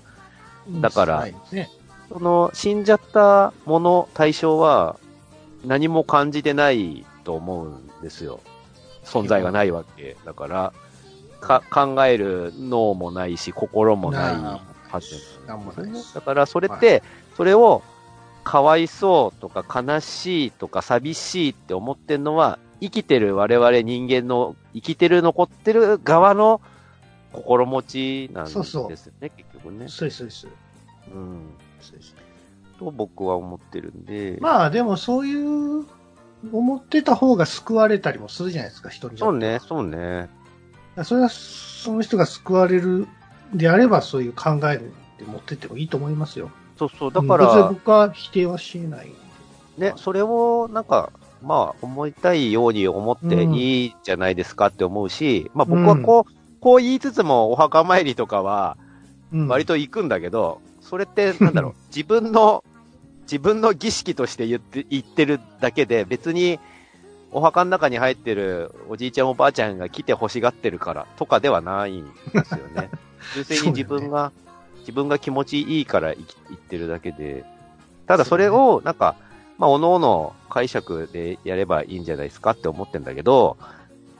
だからはいね、その、死んじゃったもの、対象は、何も感じてないと思うんですよ。存在がないわけ。だから、か、考える脳もないし、心もないはずなですだからそれって、それを、かわいそうとか悲しいとか寂しいって思ってんのは、生きてる我々人間の、生きてる残ってる側の心持ちなんですよね、そうそう結局ね。そうです、そうです。うん。そうですと僕は思ってるんで。まあでもそういう、思ってた方が救われたりもするじゃないですか、人にそうね、そうね。それは、その人が救われるであれば、そういう考えで持ってってもいいと思いますよ。そうそう、だから、僕は否定はしない。ね、それを、なんか、まあ、思いたいように思っていいじゃないですかって思うし、まあ僕はこう、こう言いつつもお墓参りとかは、うん割と行くんだけど、それって、(laughs) なんだろう、自分の、自分の儀式として言って、言ってるだけで、別に、お墓の中に入ってるおじいちゃんおばあちゃんが来て欲しがってるからとかではないんですよね。(laughs) 純粋に自分が、自分が気持ちいいから言ってるだけで。ただそれを、なんか、まあ、おのおの解釈でやればいいんじゃないですかって思ってんだけど、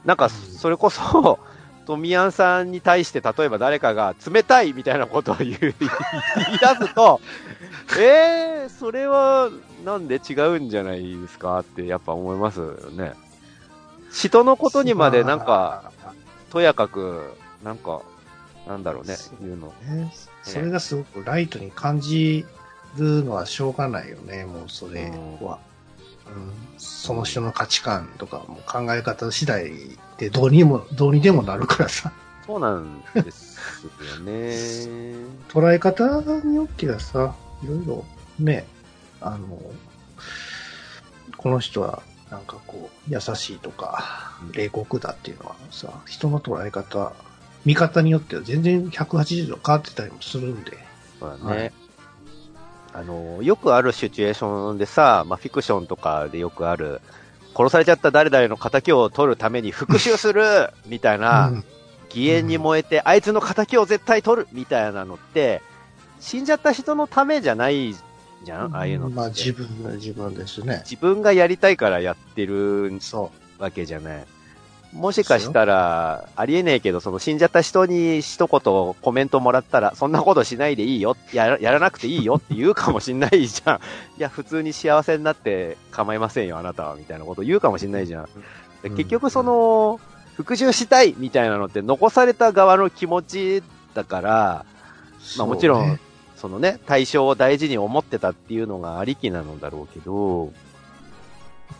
なんか、それこそ、富谷さんに対して、例えば誰かが冷たいみたいなことを言う、言い出すと、(laughs) えー、それは、なんで違うんじゃないですかってやっぱ思いますよね。人のことにまでなんか、、とやかく、なんか、なんだろうね、言うの。ね、それがすごくライトに感じるのはしょうがないよね、もうそれは。うん、その人の価値観とかも考え方次第でどうにも、どうにでもなるからさ。そうなんですよね。(laughs) 捉え方によってはさ、いろいろね、あの、この人はなんかこう、優しいとか、冷酷だっていうのはさ、人の捉え方、見方によっては全然180度変わってたりもするんで。そうだね。はいあの、よくあるシチュエーションでさ、まあ、フィクションとかでよくある、殺されちゃった誰々の仇を取るために復讐するみたいな、うん義援に燃えて、あいつの仇を絶対取るみたいなのって、死んじゃった人のためじゃないじゃんああいうのって。まあ自分が自分ですね。自分がやりたいからやってるそわけじゃない。もしかしたら、ありえねえけど、その死んじゃった人に一言コメントもらったら、そんなことしないでいいよ、やらやらなくていいよって言うかもしんないじゃん。いや、普通に幸せになって構いませんよ、あなたは、みたいなこと言うかもしんないじゃん。でうん結局その、復讐したいみたいなのって残された側の気持ちだから、う。まあもちろんそうねそのね、対象を大事に思ってたっていうのがありきなのだろうけど、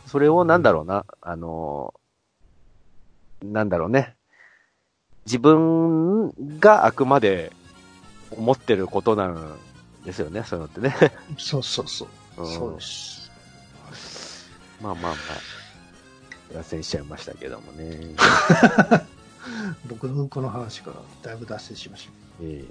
それをなんだろうな、あの、なんだろうね。自分があくまで思ってることなんですよね、そういうのってね。そうそうそう。んそうです。まあまあまあ。脱線しちゃいましたけどもね。(laughs) 僕のうんこの話からだいぶ脱線しましえー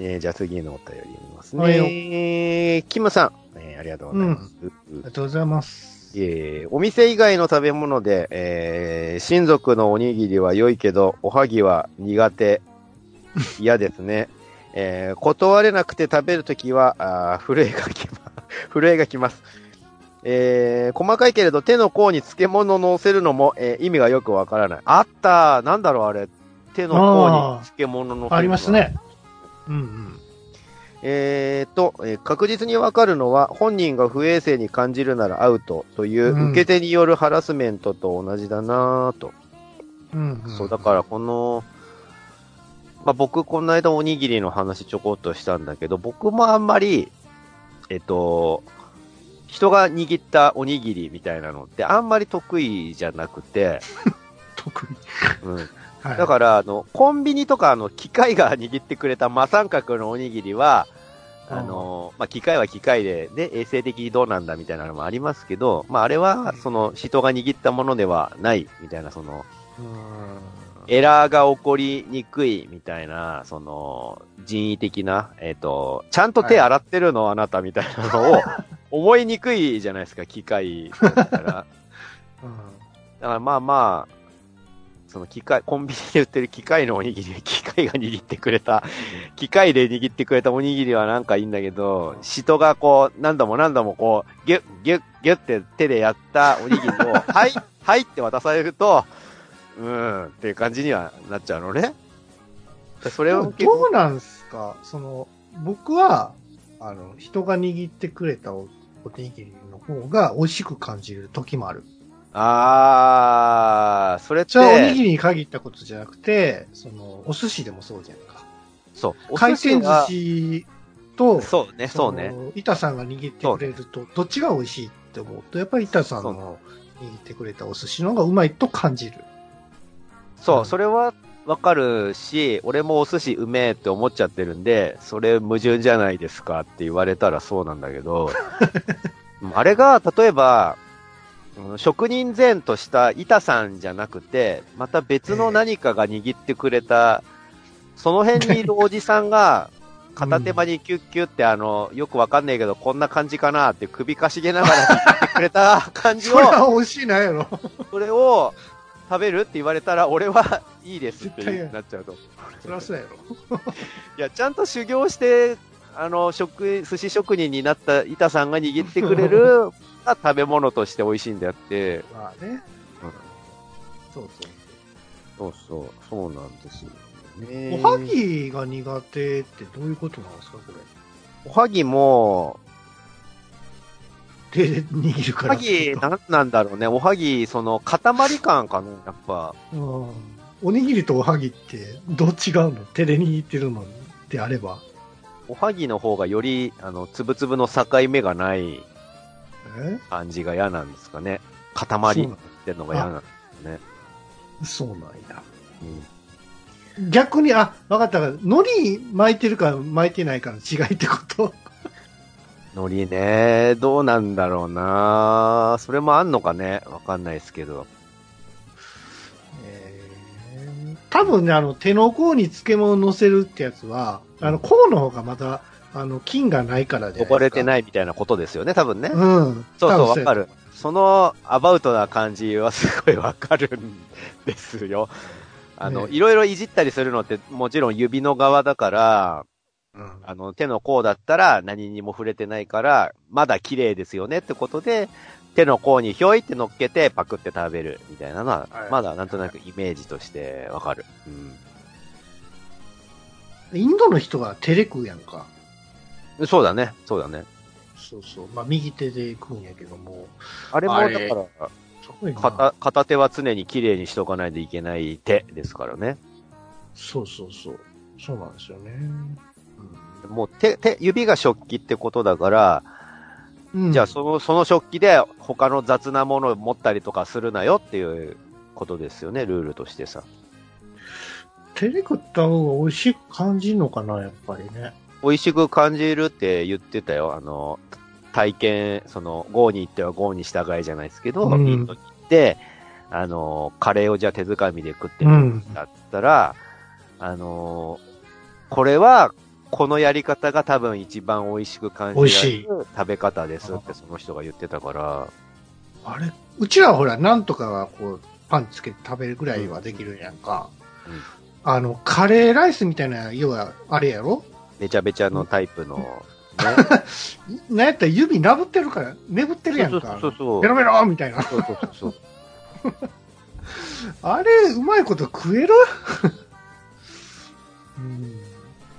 えーじゃあ次のお便り読みますね。えーキムさん、えーありがとうございます。た。ありがとうございます。えーお店以外の食べ物で、えー親族のおにぎりは良いけど、おはぎは苦手。嫌ですね。えー断れなくて食べるときは、あ震えがきま、震えがき (laughs) ます。えー細かいけれど手の甲に漬物を乗せるのも、えー意味がよくわからない。あったなんだろうあれ。手の甲に漬物乗せるのあります。ね。うんうん。えーと、えー確実にわかるのは、本人が不衛生に感じるならアウトという、うん受け手によるハラスメントと同じだなぁと。うん、そう、だからこの、まあ、僕、この間おにぎりの話ちょこっとしたんだけど、僕もあんまり、えっと、人が握ったおにぎりみたいなのってあんまり得意じゃなくて、(laughs) 特に。うん。はい、だから、あの、コンビニとか、あの、機械が握ってくれた真三角のおにぎりは、あの、まあ、機械は機械で、ね、衛生的にどうなんだみたいなのもありますけど、まあ、あれは、その、人が握ったものではない、みたいな、その、エラーが起こりにくい、みたいな、その、人為的な、えっ、と、ちゃんと手洗ってるの、あなたみたいなのを、(laughs) 思いにくいじゃないですか、機械だったら。(laughs) だからまあまあ、その機械、コンビニで売ってる機械のおにぎり、機械が握ってくれた、機械で握ってくれたおにぎりはなんかいいんだけど、人がこう、何度も何度もこう、ギュッ、ギュッ、ギュッって手でやったおにぎりを、(laughs) はい、はいって渡されると、うんっていう感じにはなっちゃうのね。それをどうなんすか？その、僕は、あの、人が握ってくれたおおにぎりの方が美味しく感じる時もある。あー、それって、それはおにぎりに限ったことじゃなくて、その、お寿司でもそうじゃんか。そう、お回転寿司と、そうね、そうね。の。板さんが握ってくれると、どっちが美味しいって思うと、やっぱり板さんの握ってくれたお寿司の方がうまいと感じる。そうう、んそれはわかるし、俺もお寿司うめえって思っちゃってるんで、それ矛盾じゃないですかって言われたらそうなんだけど、(laughs) あれが、例えば、うん職人前とした板さんじゃなくて、また別の何かが握ってくれた、その辺にいるおじさんが、片手間にキュッキュってあの、よくわかんないけど、こんな感じかなって首かしげながら握ってくれた感じをそれ、は美味しいなんやろ。それを食べるって言われたら、俺はいいですってなっちゃうと。そりゃそうやろ。いや、ちゃんと修行して、あの、食、寿司職人になった板さんが握ってくれる (laughs) が食べ物として美味しいんであって、まあね。そうそう。そうそう、そうなんですよ、ね。おはぎが苦手ってどういうことなんですか、これ？おはぎも、手で握るから。おはぎ、なんなんだろうね。おはぎ、その、塊感かな、やっぱ。うん。おにぎりとおはぎってどう違うの？手で握ってるのであれば。おはぎの方がより、あの、つぶつぶの境目がないえ感じが嫌なんですかね。塊ってんのが嫌なんですね。そうなんや。うん。逆に、あ、わかった。海苔巻いてるか巻いてないかの違いってこと？海苔ね、どうなんだろうな。それもあんのかね？わかんないですけど。えー多分ね、あの、手の甲に漬物乗せるってやつは、あの、甲の方がまた、あの、菌がないからで。溺れてい。ないみたいなことですよね、多分ね。うん。そうそう、わかる。そのアバウトな感じはすごいわかるんですよ。(laughs) あの、ねいろいろいじったりするのってもちろん指の側だから、うんあの、手の甲だったら何にも触れてないから、まだ綺麗ですよねってことで、手の甲にひょいって乗っけてパクって食べるみたいなのは、はいまだなんとなくイメージとしてわかる。インドの人は手で食うやんか。うん。そうだね、そうだね。そうそう。まあ、右手で食うんやけども。あれもだから、片、片手は常に綺麗にしとかないといけない手ですからね。そうそうそう。そうなんですよね。もう手、手、指が食器ってことだから、うん。じゃあその、その食器で他の雑なものを持ったりとかするなよっていうことですよね、ルールとしてさ。手で食った方が美味しく感じるのかな、やっぱりね。美味しく感じるって言ってたよ。あの、体験、その、ゴーに行ってはゴーに従いじゃないですけど、うんインドに行って、あの、カレーをじゃあ手づかみで食ってみるうん。だったら、あの、これは、このやり方が多分一番美味しく感じる食べ方ですってその人が言ってたから、あれ、うちらはほら、なんとかはこう、パンつけて食べるぐらいはできるやんか。うんあの、カレーライスみたいな、要は、あれやろ？べちゃべちゃのタイプの、ね。(laughs) なんやったら指なぶってるから、眠ってるやんか。そうそうそうベロベロみたいな。そうそうそうそう。(laughs) あれ、うまいこと食える？(laughs) うん。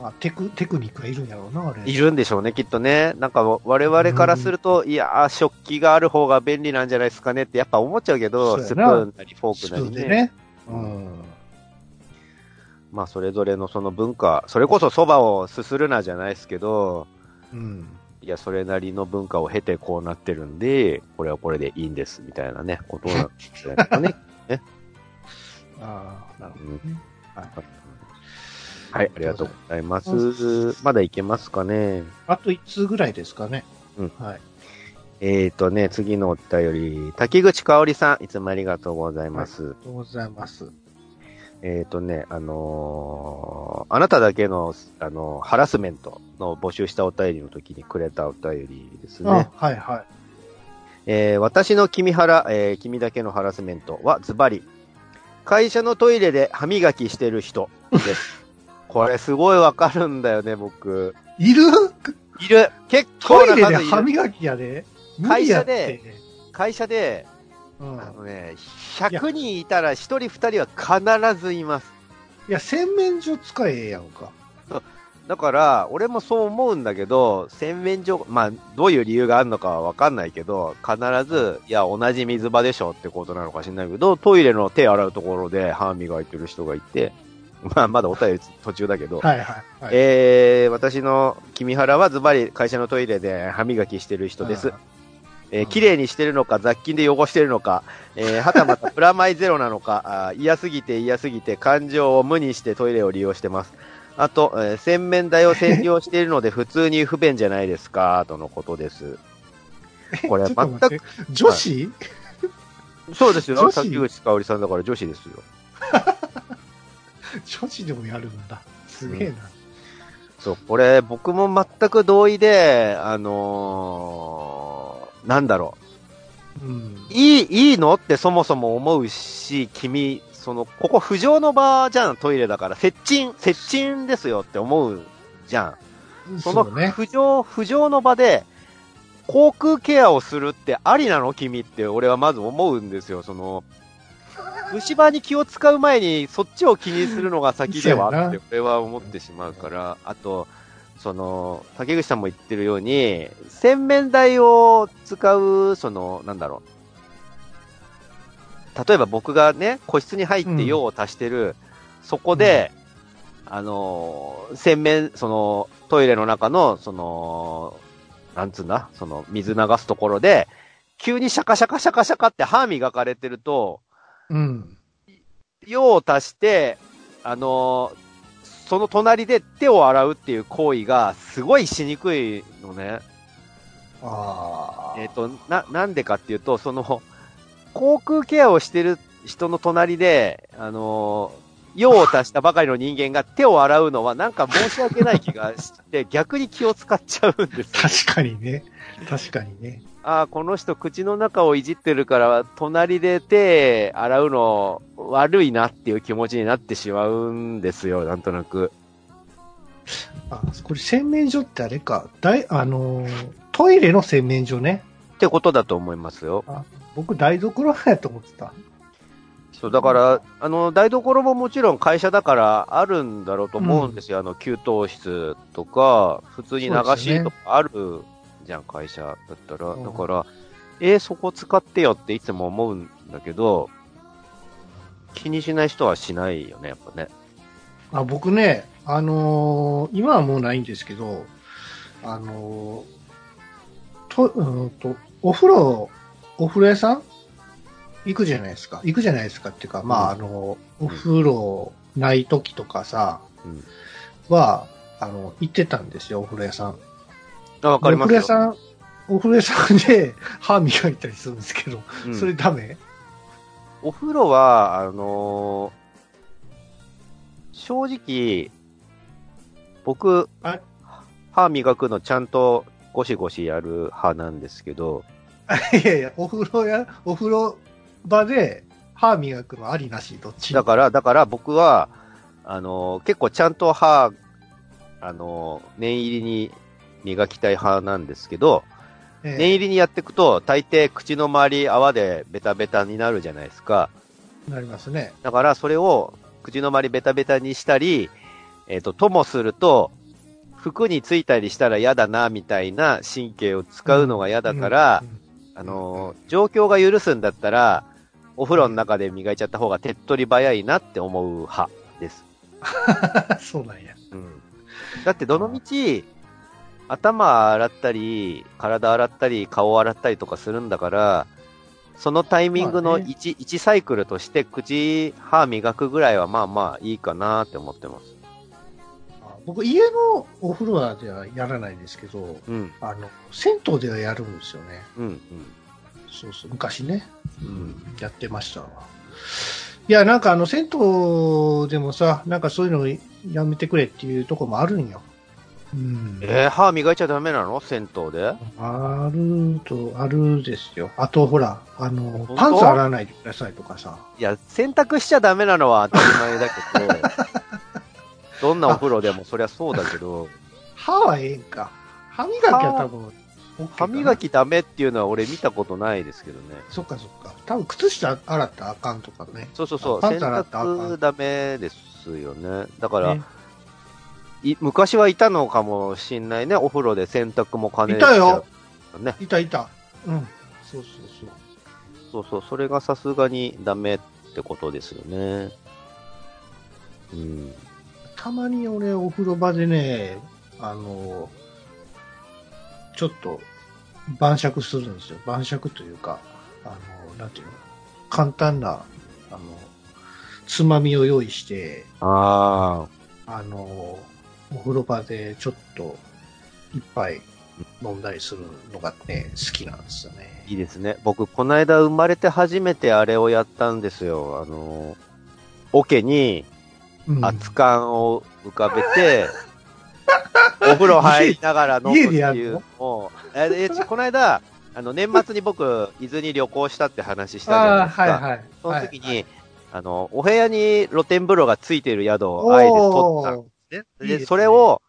あテク、テクニックがいるんやろうな、あれ。いるんでしょうね、きっとね。なんか我々からすると、いやー、食器がある方が便利なんじゃないですかねってやっぱ思っちゃうけど、スプーンなりフォースクなりね。ね。うん。まあそれぞれのその文化、それこそ蕎麦をすするなじゃないですけど、うん。いや、それなりの文化を経てこうなってるんで、これはこれでいいんです、みたいなね、ことなんですよね。(laughs) ああ、なるほどね。はい。はい、ありがとうございます。まだいけますかね。あと1通ぐらいですかね。うんはい。えーとね、次のお便り、滝口香織さん、いつもありがとうございます。ありがとうございます。えーとね、あのーあなただけの、あのハラスメントの募集したお便りの時にくれたお便りですね。あ、はいはい。えー私の君原、えー君だけのハラスメントはズバリ、会社のトイレで歯磨きしてる人です。(laughs) これすごいわかるんだよね、僕。いる？いる結トイレで構な数いる。歯磨きやで。会社で。会社で、うん。あのね、100人いたら1人2人は必ずいます。いや、洗面所使ええやんか。だから、俺もそう思うんだけど、洗面所、まあ、どういう理由があるのかはわかんないけど、必ず、いや、同じ水場でしょってことなのかしれないけど、トイレの手洗うところで歯磨いてる人がいて、(laughs) まあ、まだお便り途中だけど、はいはい。はい、えー、私の君原はズバリ会社のトイレで歯磨きしてる人です。えー綺麗にしてるのか、雑菌で汚してるのか、えーはたまたプラマイゼロなのか、(laughs) あー嫌すぎて嫌すぎて感情を無にしてトイレを利用してます。あと、えー洗面台を占領しているので (laughs) 普通に不便じゃないですか、とのことです。これ全待って。女子、そうですよ。滝口香織さんだから女子ですよ。(laughs) 女子でもやるんだ。すげえな。そう、これ僕も全く同意で、あのー、なんだろう。うん。いい、いいのってそもそも思うし、君、その、ここ浮上の場じゃん、トイレだから。接近、接近ですよって思うじゃん。そのそうね。浮上、浮上の場で、航空ケアをするってありなの？君って俺はまず思うんですよ。その、虫歯に気を使う前にそっちを気にするのが先ではって俺は思ってしまうから、あと、その、竹口さんも言ってるように、洗面台を使う、その、なんだろう。例えば僕がね、個室に入って用を足してる、そこで、あの、洗面、その、トイレの中の、その、なんつうんだ、その、水流すところで、急にシャカシャカシャカシャカって歯磨かれてると、うん。用を足して、あのその隣で手を洗うっていう行為がすごいしにくいのね。ああ。えっ、と、な、なんでかっていうと、その、航空ケアをしてる人の隣で、あの用を足したばかりの人間が手を洗うのはなんか申し訳ない気がして、逆に気を使っちゃうんですよ。確かにね。確かにね。ああ、この人口の中をいじってるから、隣で手洗うの悪いなっていう気持ちになってしまうんですよ、なんとなく。あ、これ洗面所ってあれか。だい、あのー、トイレの洗面所ね。ってことだと思いますよ。僕台所やと思ってた。そう、だから、あの、台所ももちろん会社だからあるんだろうと思うんですよ。あの、給湯室とか、普通に流しとかあるじゃん、会社だったら。うんだから、えーそこ使ってよっていつも思うんだけど、気にしない人はしないよね、やっぱね。あ僕ね、あのー今はもうないんですけど、あのーと、うんと、お風呂、お風呂屋さん？行くじゃないですか。行くじゃないですかっていうか、まあ、あの、お風呂ない時とかさ、うんは、あの、行ってたんですよ、お風呂屋さん。あわかりますよ。お風呂屋さん、お風呂屋さんで歯磨いたりするんですけど、うん。それダメ？お風呂は、あのー正直、僕あ、歯磨くのちゃんとゴシゴシやる派なんですけど、いやいや、お風呂屋、お風呂場で歯磨くのありなし、どっちだから、だから僕は、あのー結構ちゃんと歯、あのー念入りに磨きたい派なんですけど、ええ念入りにやっていくと、大抵口の周り泡でベタベタになるじゃないですか。なりますね。だから、それを口の周りベタベタにしたり、えっ、と、ともすると、服についたりしたら嫌だな、みたいな神経を使うのが嫌だから、あのー状況が許すんだったら、お風呂の中で磨いちゃった方が手っ取り早いなって思う派です。う (laughs) んそうなんや。うん。だってどのみち、頭洗ったり、体洗ったり、顔洗ったりとかするんだから、そのタイミングのまあね 1, 1サイクルとして口、歯磨くぐらいはまあまあいいかなって思ってます。あ僕、家のお風呂ではやらないですけど、うん、あの、銭湯ではやるんですよね。うん、そうそう、昔ね。うん。うん。やってましたわ。いや、なんかあの、銭湯でもさ、なんかそういうのやめてくれっていうとこもあるんよ。うん。えー、歯磨いちゃダメなの？銭湯で？あると、あるですよ。あと、ほら、あの当、パンツ洗わないでくださいとかさ。いや、洗濯しちゃダメなのは当たり前だけど、(laughs) どんなお風呂でもそりゃそうだけど、歯はええんか。歯磨きは多分、OK 歯磨きダメっていうのは俺見たことないですけどね。そっかそっか。多分、靴下洗ったらあかんとかね。そうそうそう、洗パンツ洗ったらあかん濯ダメですよね。だから、ねい昔はいたのかもしんないね、お風呂で洗濯も兼ねいたよね。いたいた。うん。そうそうそう。そうそう、それがさすがにダメってことですよね。うん。たまに俺、お風呂場でね、あの、ちょっと、晩酌するんですよ。晩酌というか、あの、なんていうの、簡単な、あの、つまみを用意して、ああの、お風呂場でちょっと、一杯飲んだりするのがね、好きなんですよねあ、。いいですね。僕、この間生まれて初めてあれをやったんですよ。あの、桶にうん熱燗を浮かべて、(laughs) お風呂入りながら飲むっていうの？のを、えこの間、あの、年末に僕、伊豆に旅行したって話したじゃないですか。はいはい。その時に、はいあの、お部屋に露天風呂がついている宿をあえて取ったね。でいいですねそれを、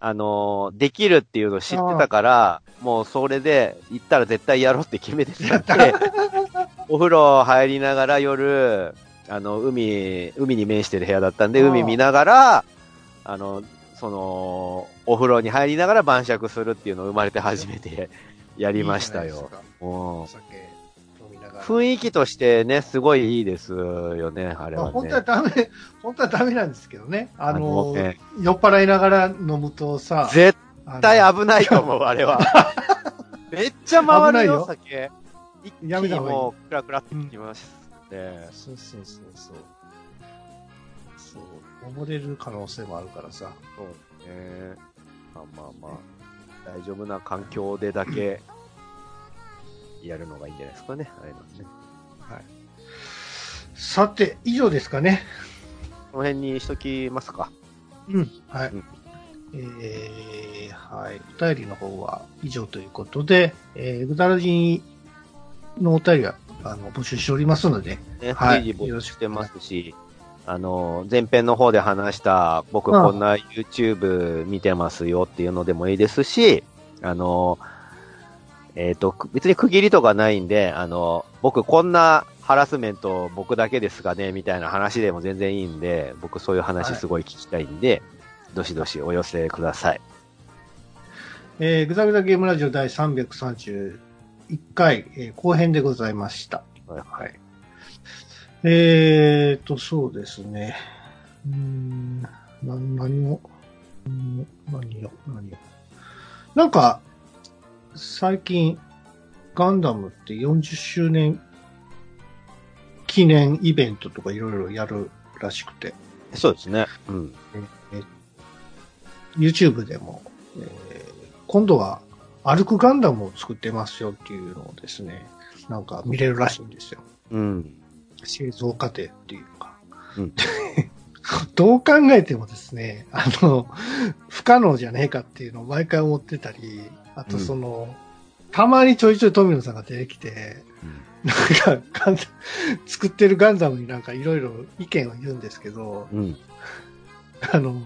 あの、できるっていうのを知ってたから、もうそれで行ったら絶対やろうって決めてたんで、(laughs) お風呂入りながら夜、あの、海、海に面してる部屋だったんで、海見ながら、あの、その、お風呂に入りながら晩酌するっていうのを生まれて初めてやりましたよ。いいじゃないですかう。雰囲気としてね、すごいいいですよね、あれはね。まあ本当はダメ、(laughs) 本当はダメなんですけどね。あの、あのね酔っ払いながら飲むとさ、絶対危ないと思う、あれは。(laughs) めっちゃ回るよ、よ酒。一気にもう、クラクラってきましたね。そうそうそうそう。そう、溺れる可能性もあるからさ。そうね。まあまあまあ、大丈夫な環境でだけ、やるのがいいんじゃないですかね、あれなんね。さて、以上ですかね。この辺にしときますか。うん。はい。うんえー、はい。お便りの方は以上ということで、えー、ぐだらじのお便りは、あの、募集しておりますので、ね、はい随時募集してますし、あの、前編の方で話した、僕うんこんな YouTube 見てますよっていうのでもいいですし、あの、えっ、と、く別に区切りとかないんで、あの、僕こんなハラスメント僕だけですかねみたいな話でも全然いいんで、僕そういう話すごい聞きたいんで、どしどしお寄せください。えー、ぐだぐだゲームラジオ第331回、えー後編でございました。はいはい。えーと、そうですね。うーん、な、何を、うん何を、何を。なんか、最近、ガンダムって40周年記念イベントとかいろいろやるらしくて、そうですね。うん。え YouTube でも、えー今度は歩くガンダムを作ってますよっていうのをですね、なんか見れるらしいんですよ。うん。製造過程っていうか。うん (laughs) どう考えてもですね、あの、不可能じゃねえかっていうのを毎回思ってたり、あとその、たまにちょいちょい富野さんが出てきて、なんかガンダ、作ってるガンダムになんかいろいろ意見を言うんですけど、うん。あの、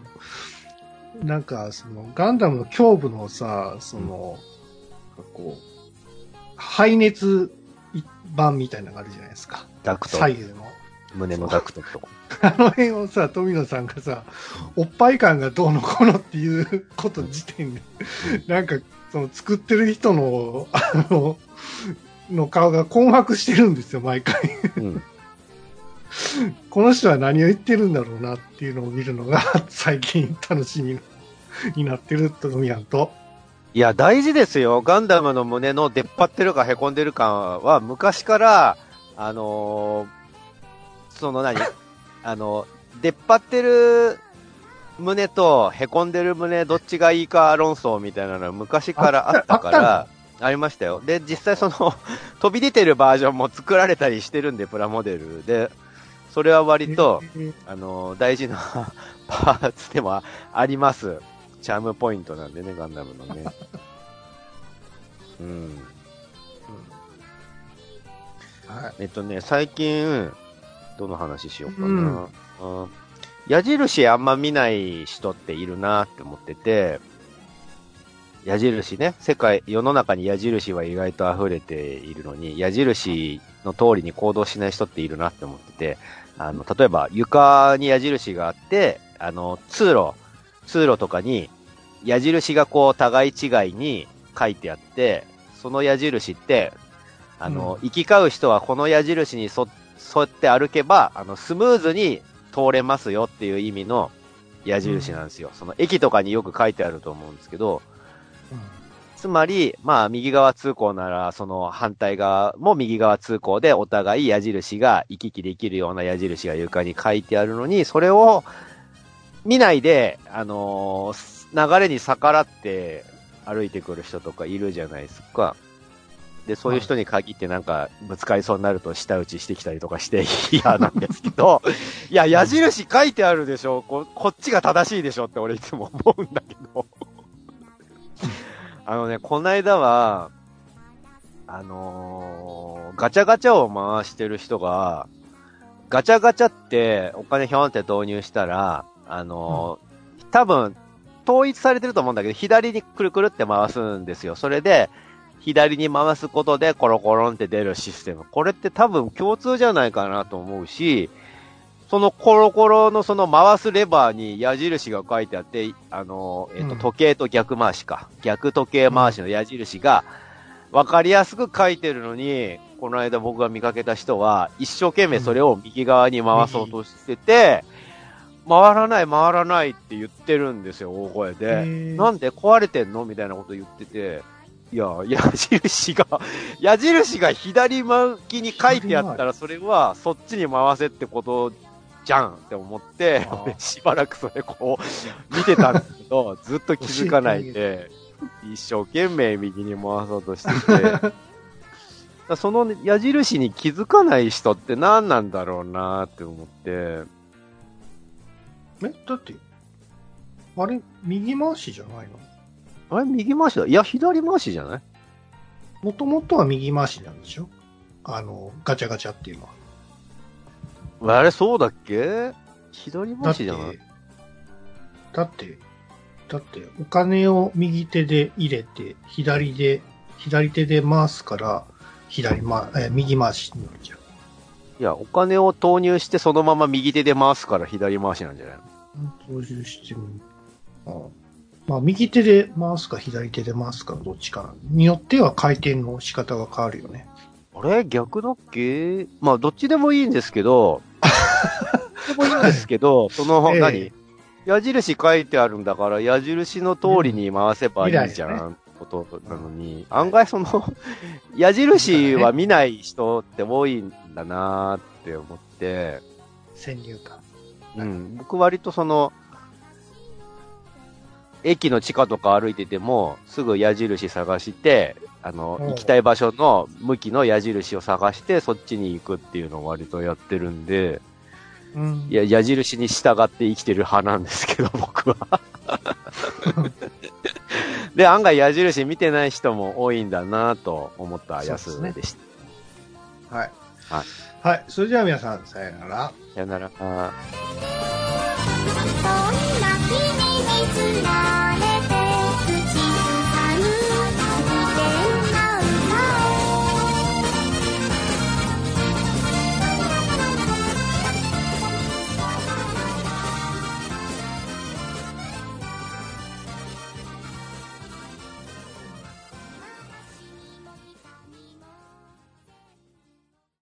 なんか、その、ガンダムの胸部のさ、その、なんかこう、排熱版みたいなのがあるじゃないですか。ダクト。左右の。胸のダクトと。(laughs) あの辺をさ、富野さんがさ、おっぱい感がどうのこうのっていうこと時点で、なんか、その作ってる人の、(laughs) あの、の顔が困惑してるんですよ、毎回。うん。(laughs) この人は何を言ってるんだろうなっていうのを見るのが (laughs) 最近楽しみになってると富やんと。いや、大事ですよ。ガンダムの胸の出っ張ってるか凹んでるかは、昔から、あのーその何？あの、出っ張ってる胸と凹んでる胸、どっちがいいか論争みたいなのは昔からあったから、ありましたよ。で、実際その、(laughs) 飛び出てるバージョンも作られたりしてるんで、プラモデルで、それは割と、えーあの、大事な (laughs) パーツでもあります。チャームポイントなんでね、ガンダムのね。うん。はいえっとね、最近、どの話しようかな。うんあ矢印あんま見ない人っているなって思ってて、矢印ね、世界、世の中に矢印は意外と溢れているのに、矢印の通りに行動しない人っているなって思ってて、あの、例えば床に矢印があって、あの、通路、通路とかに矢印がこう互い違いに書いてあって、その矢印って、あの、行き交う人はこの矢印に沿沿って歩けば、あの、スムーズに通れますよっていう意味の矢印なんですよ。その駅とかによく書いてあると思うんですけど、つまり、まあ、右側通行なら、その反対側も右側通行で、お互い矢印が行き来できるような矢印が床に書いてあるのに、それを見ないで、あのー流れに逆らって歩いてくる人とかいるじゃないですか。で、そういう人に限ってなんか、ぶつかりそうになると舌打ちしてきたりとかして (laughs) 嫌なんですけど、いや、矢印書いてあるでしょここっちが正しいでしょって俺いつも思うんだけど。(laughs) あのね、こないだは、あのーガチャガチャを回してる人が、ガチャガチャってお金ひょんって導入したら、あのー多分、統一されてると思うんだけど、左にくるくるって回すんですよ。それで、左に回すことでコロコロンって出るシステム。これって多分共通じゃないかなと思うし、そのコロコロのその回すレバーに矢印が書いてあって、あの、えっ、と、うん時計と逆回しか。逆時計回しの矢印が、わかりやすく書いてるのに、この間僕が見かけた人は、一生懸命それを右側に回そうとしてて、回らない回らないって言ってるんですよ、大声で。なんで壊れてんの？みたいなこと言ってて、いや、矢印が、矢印が左向きに書いてあったら、それはそっちに回せってことじゃんって思って (laughs) しばらくそれこう、見てたんだけど、(laughs) ずっと気づかないで、一生懸命右に回そうとしてて、その矢印に気づかない人って何なんだろうなって思って、え、だって、あれ、右回しじゃないの？あれ右回しだ。いや、左回しじゃない？もともとは右回しなんでしょ？あの、ガチャガチャっていうのは。あれ、そうだっけ？左回しじゃない、だって、だって、お金を右手で入れて、左で、左手で回すから、左ま、え、右回しになるじゃん。いや、お金を投入してそのまま右手で回すから左回しなんじゃないの？操縦してみうんまあ、右手で回すか左手で回すかどっちかなによっては回転の仕方が変わるよね。あれ？逆だっけ？まあ、どっちでもいいんですけど、(laughs) どっちでもいいんですけど、その、ええ。何？矢印書いてあるんだから、矢印の通りに回せばいいじゃん、うんことなのに、案外その、矢印は見ない人って多いんだなーって思って、先入観。うん、僕割とその、駅の地下とか歩いてても、すぐ矢印探して、あの、行きたい場所の向きの矢印を探して、そっちに行くっていうのを割とやってるんで、うんいや、矢印に従って生きてる派なんですけど、僕は。(laughs) で、案外矢印見てない人も多いんだなと思った安そうですねでした。はい。はい。はい。それでは皆さん、さよなら。さよなら。そんな君につら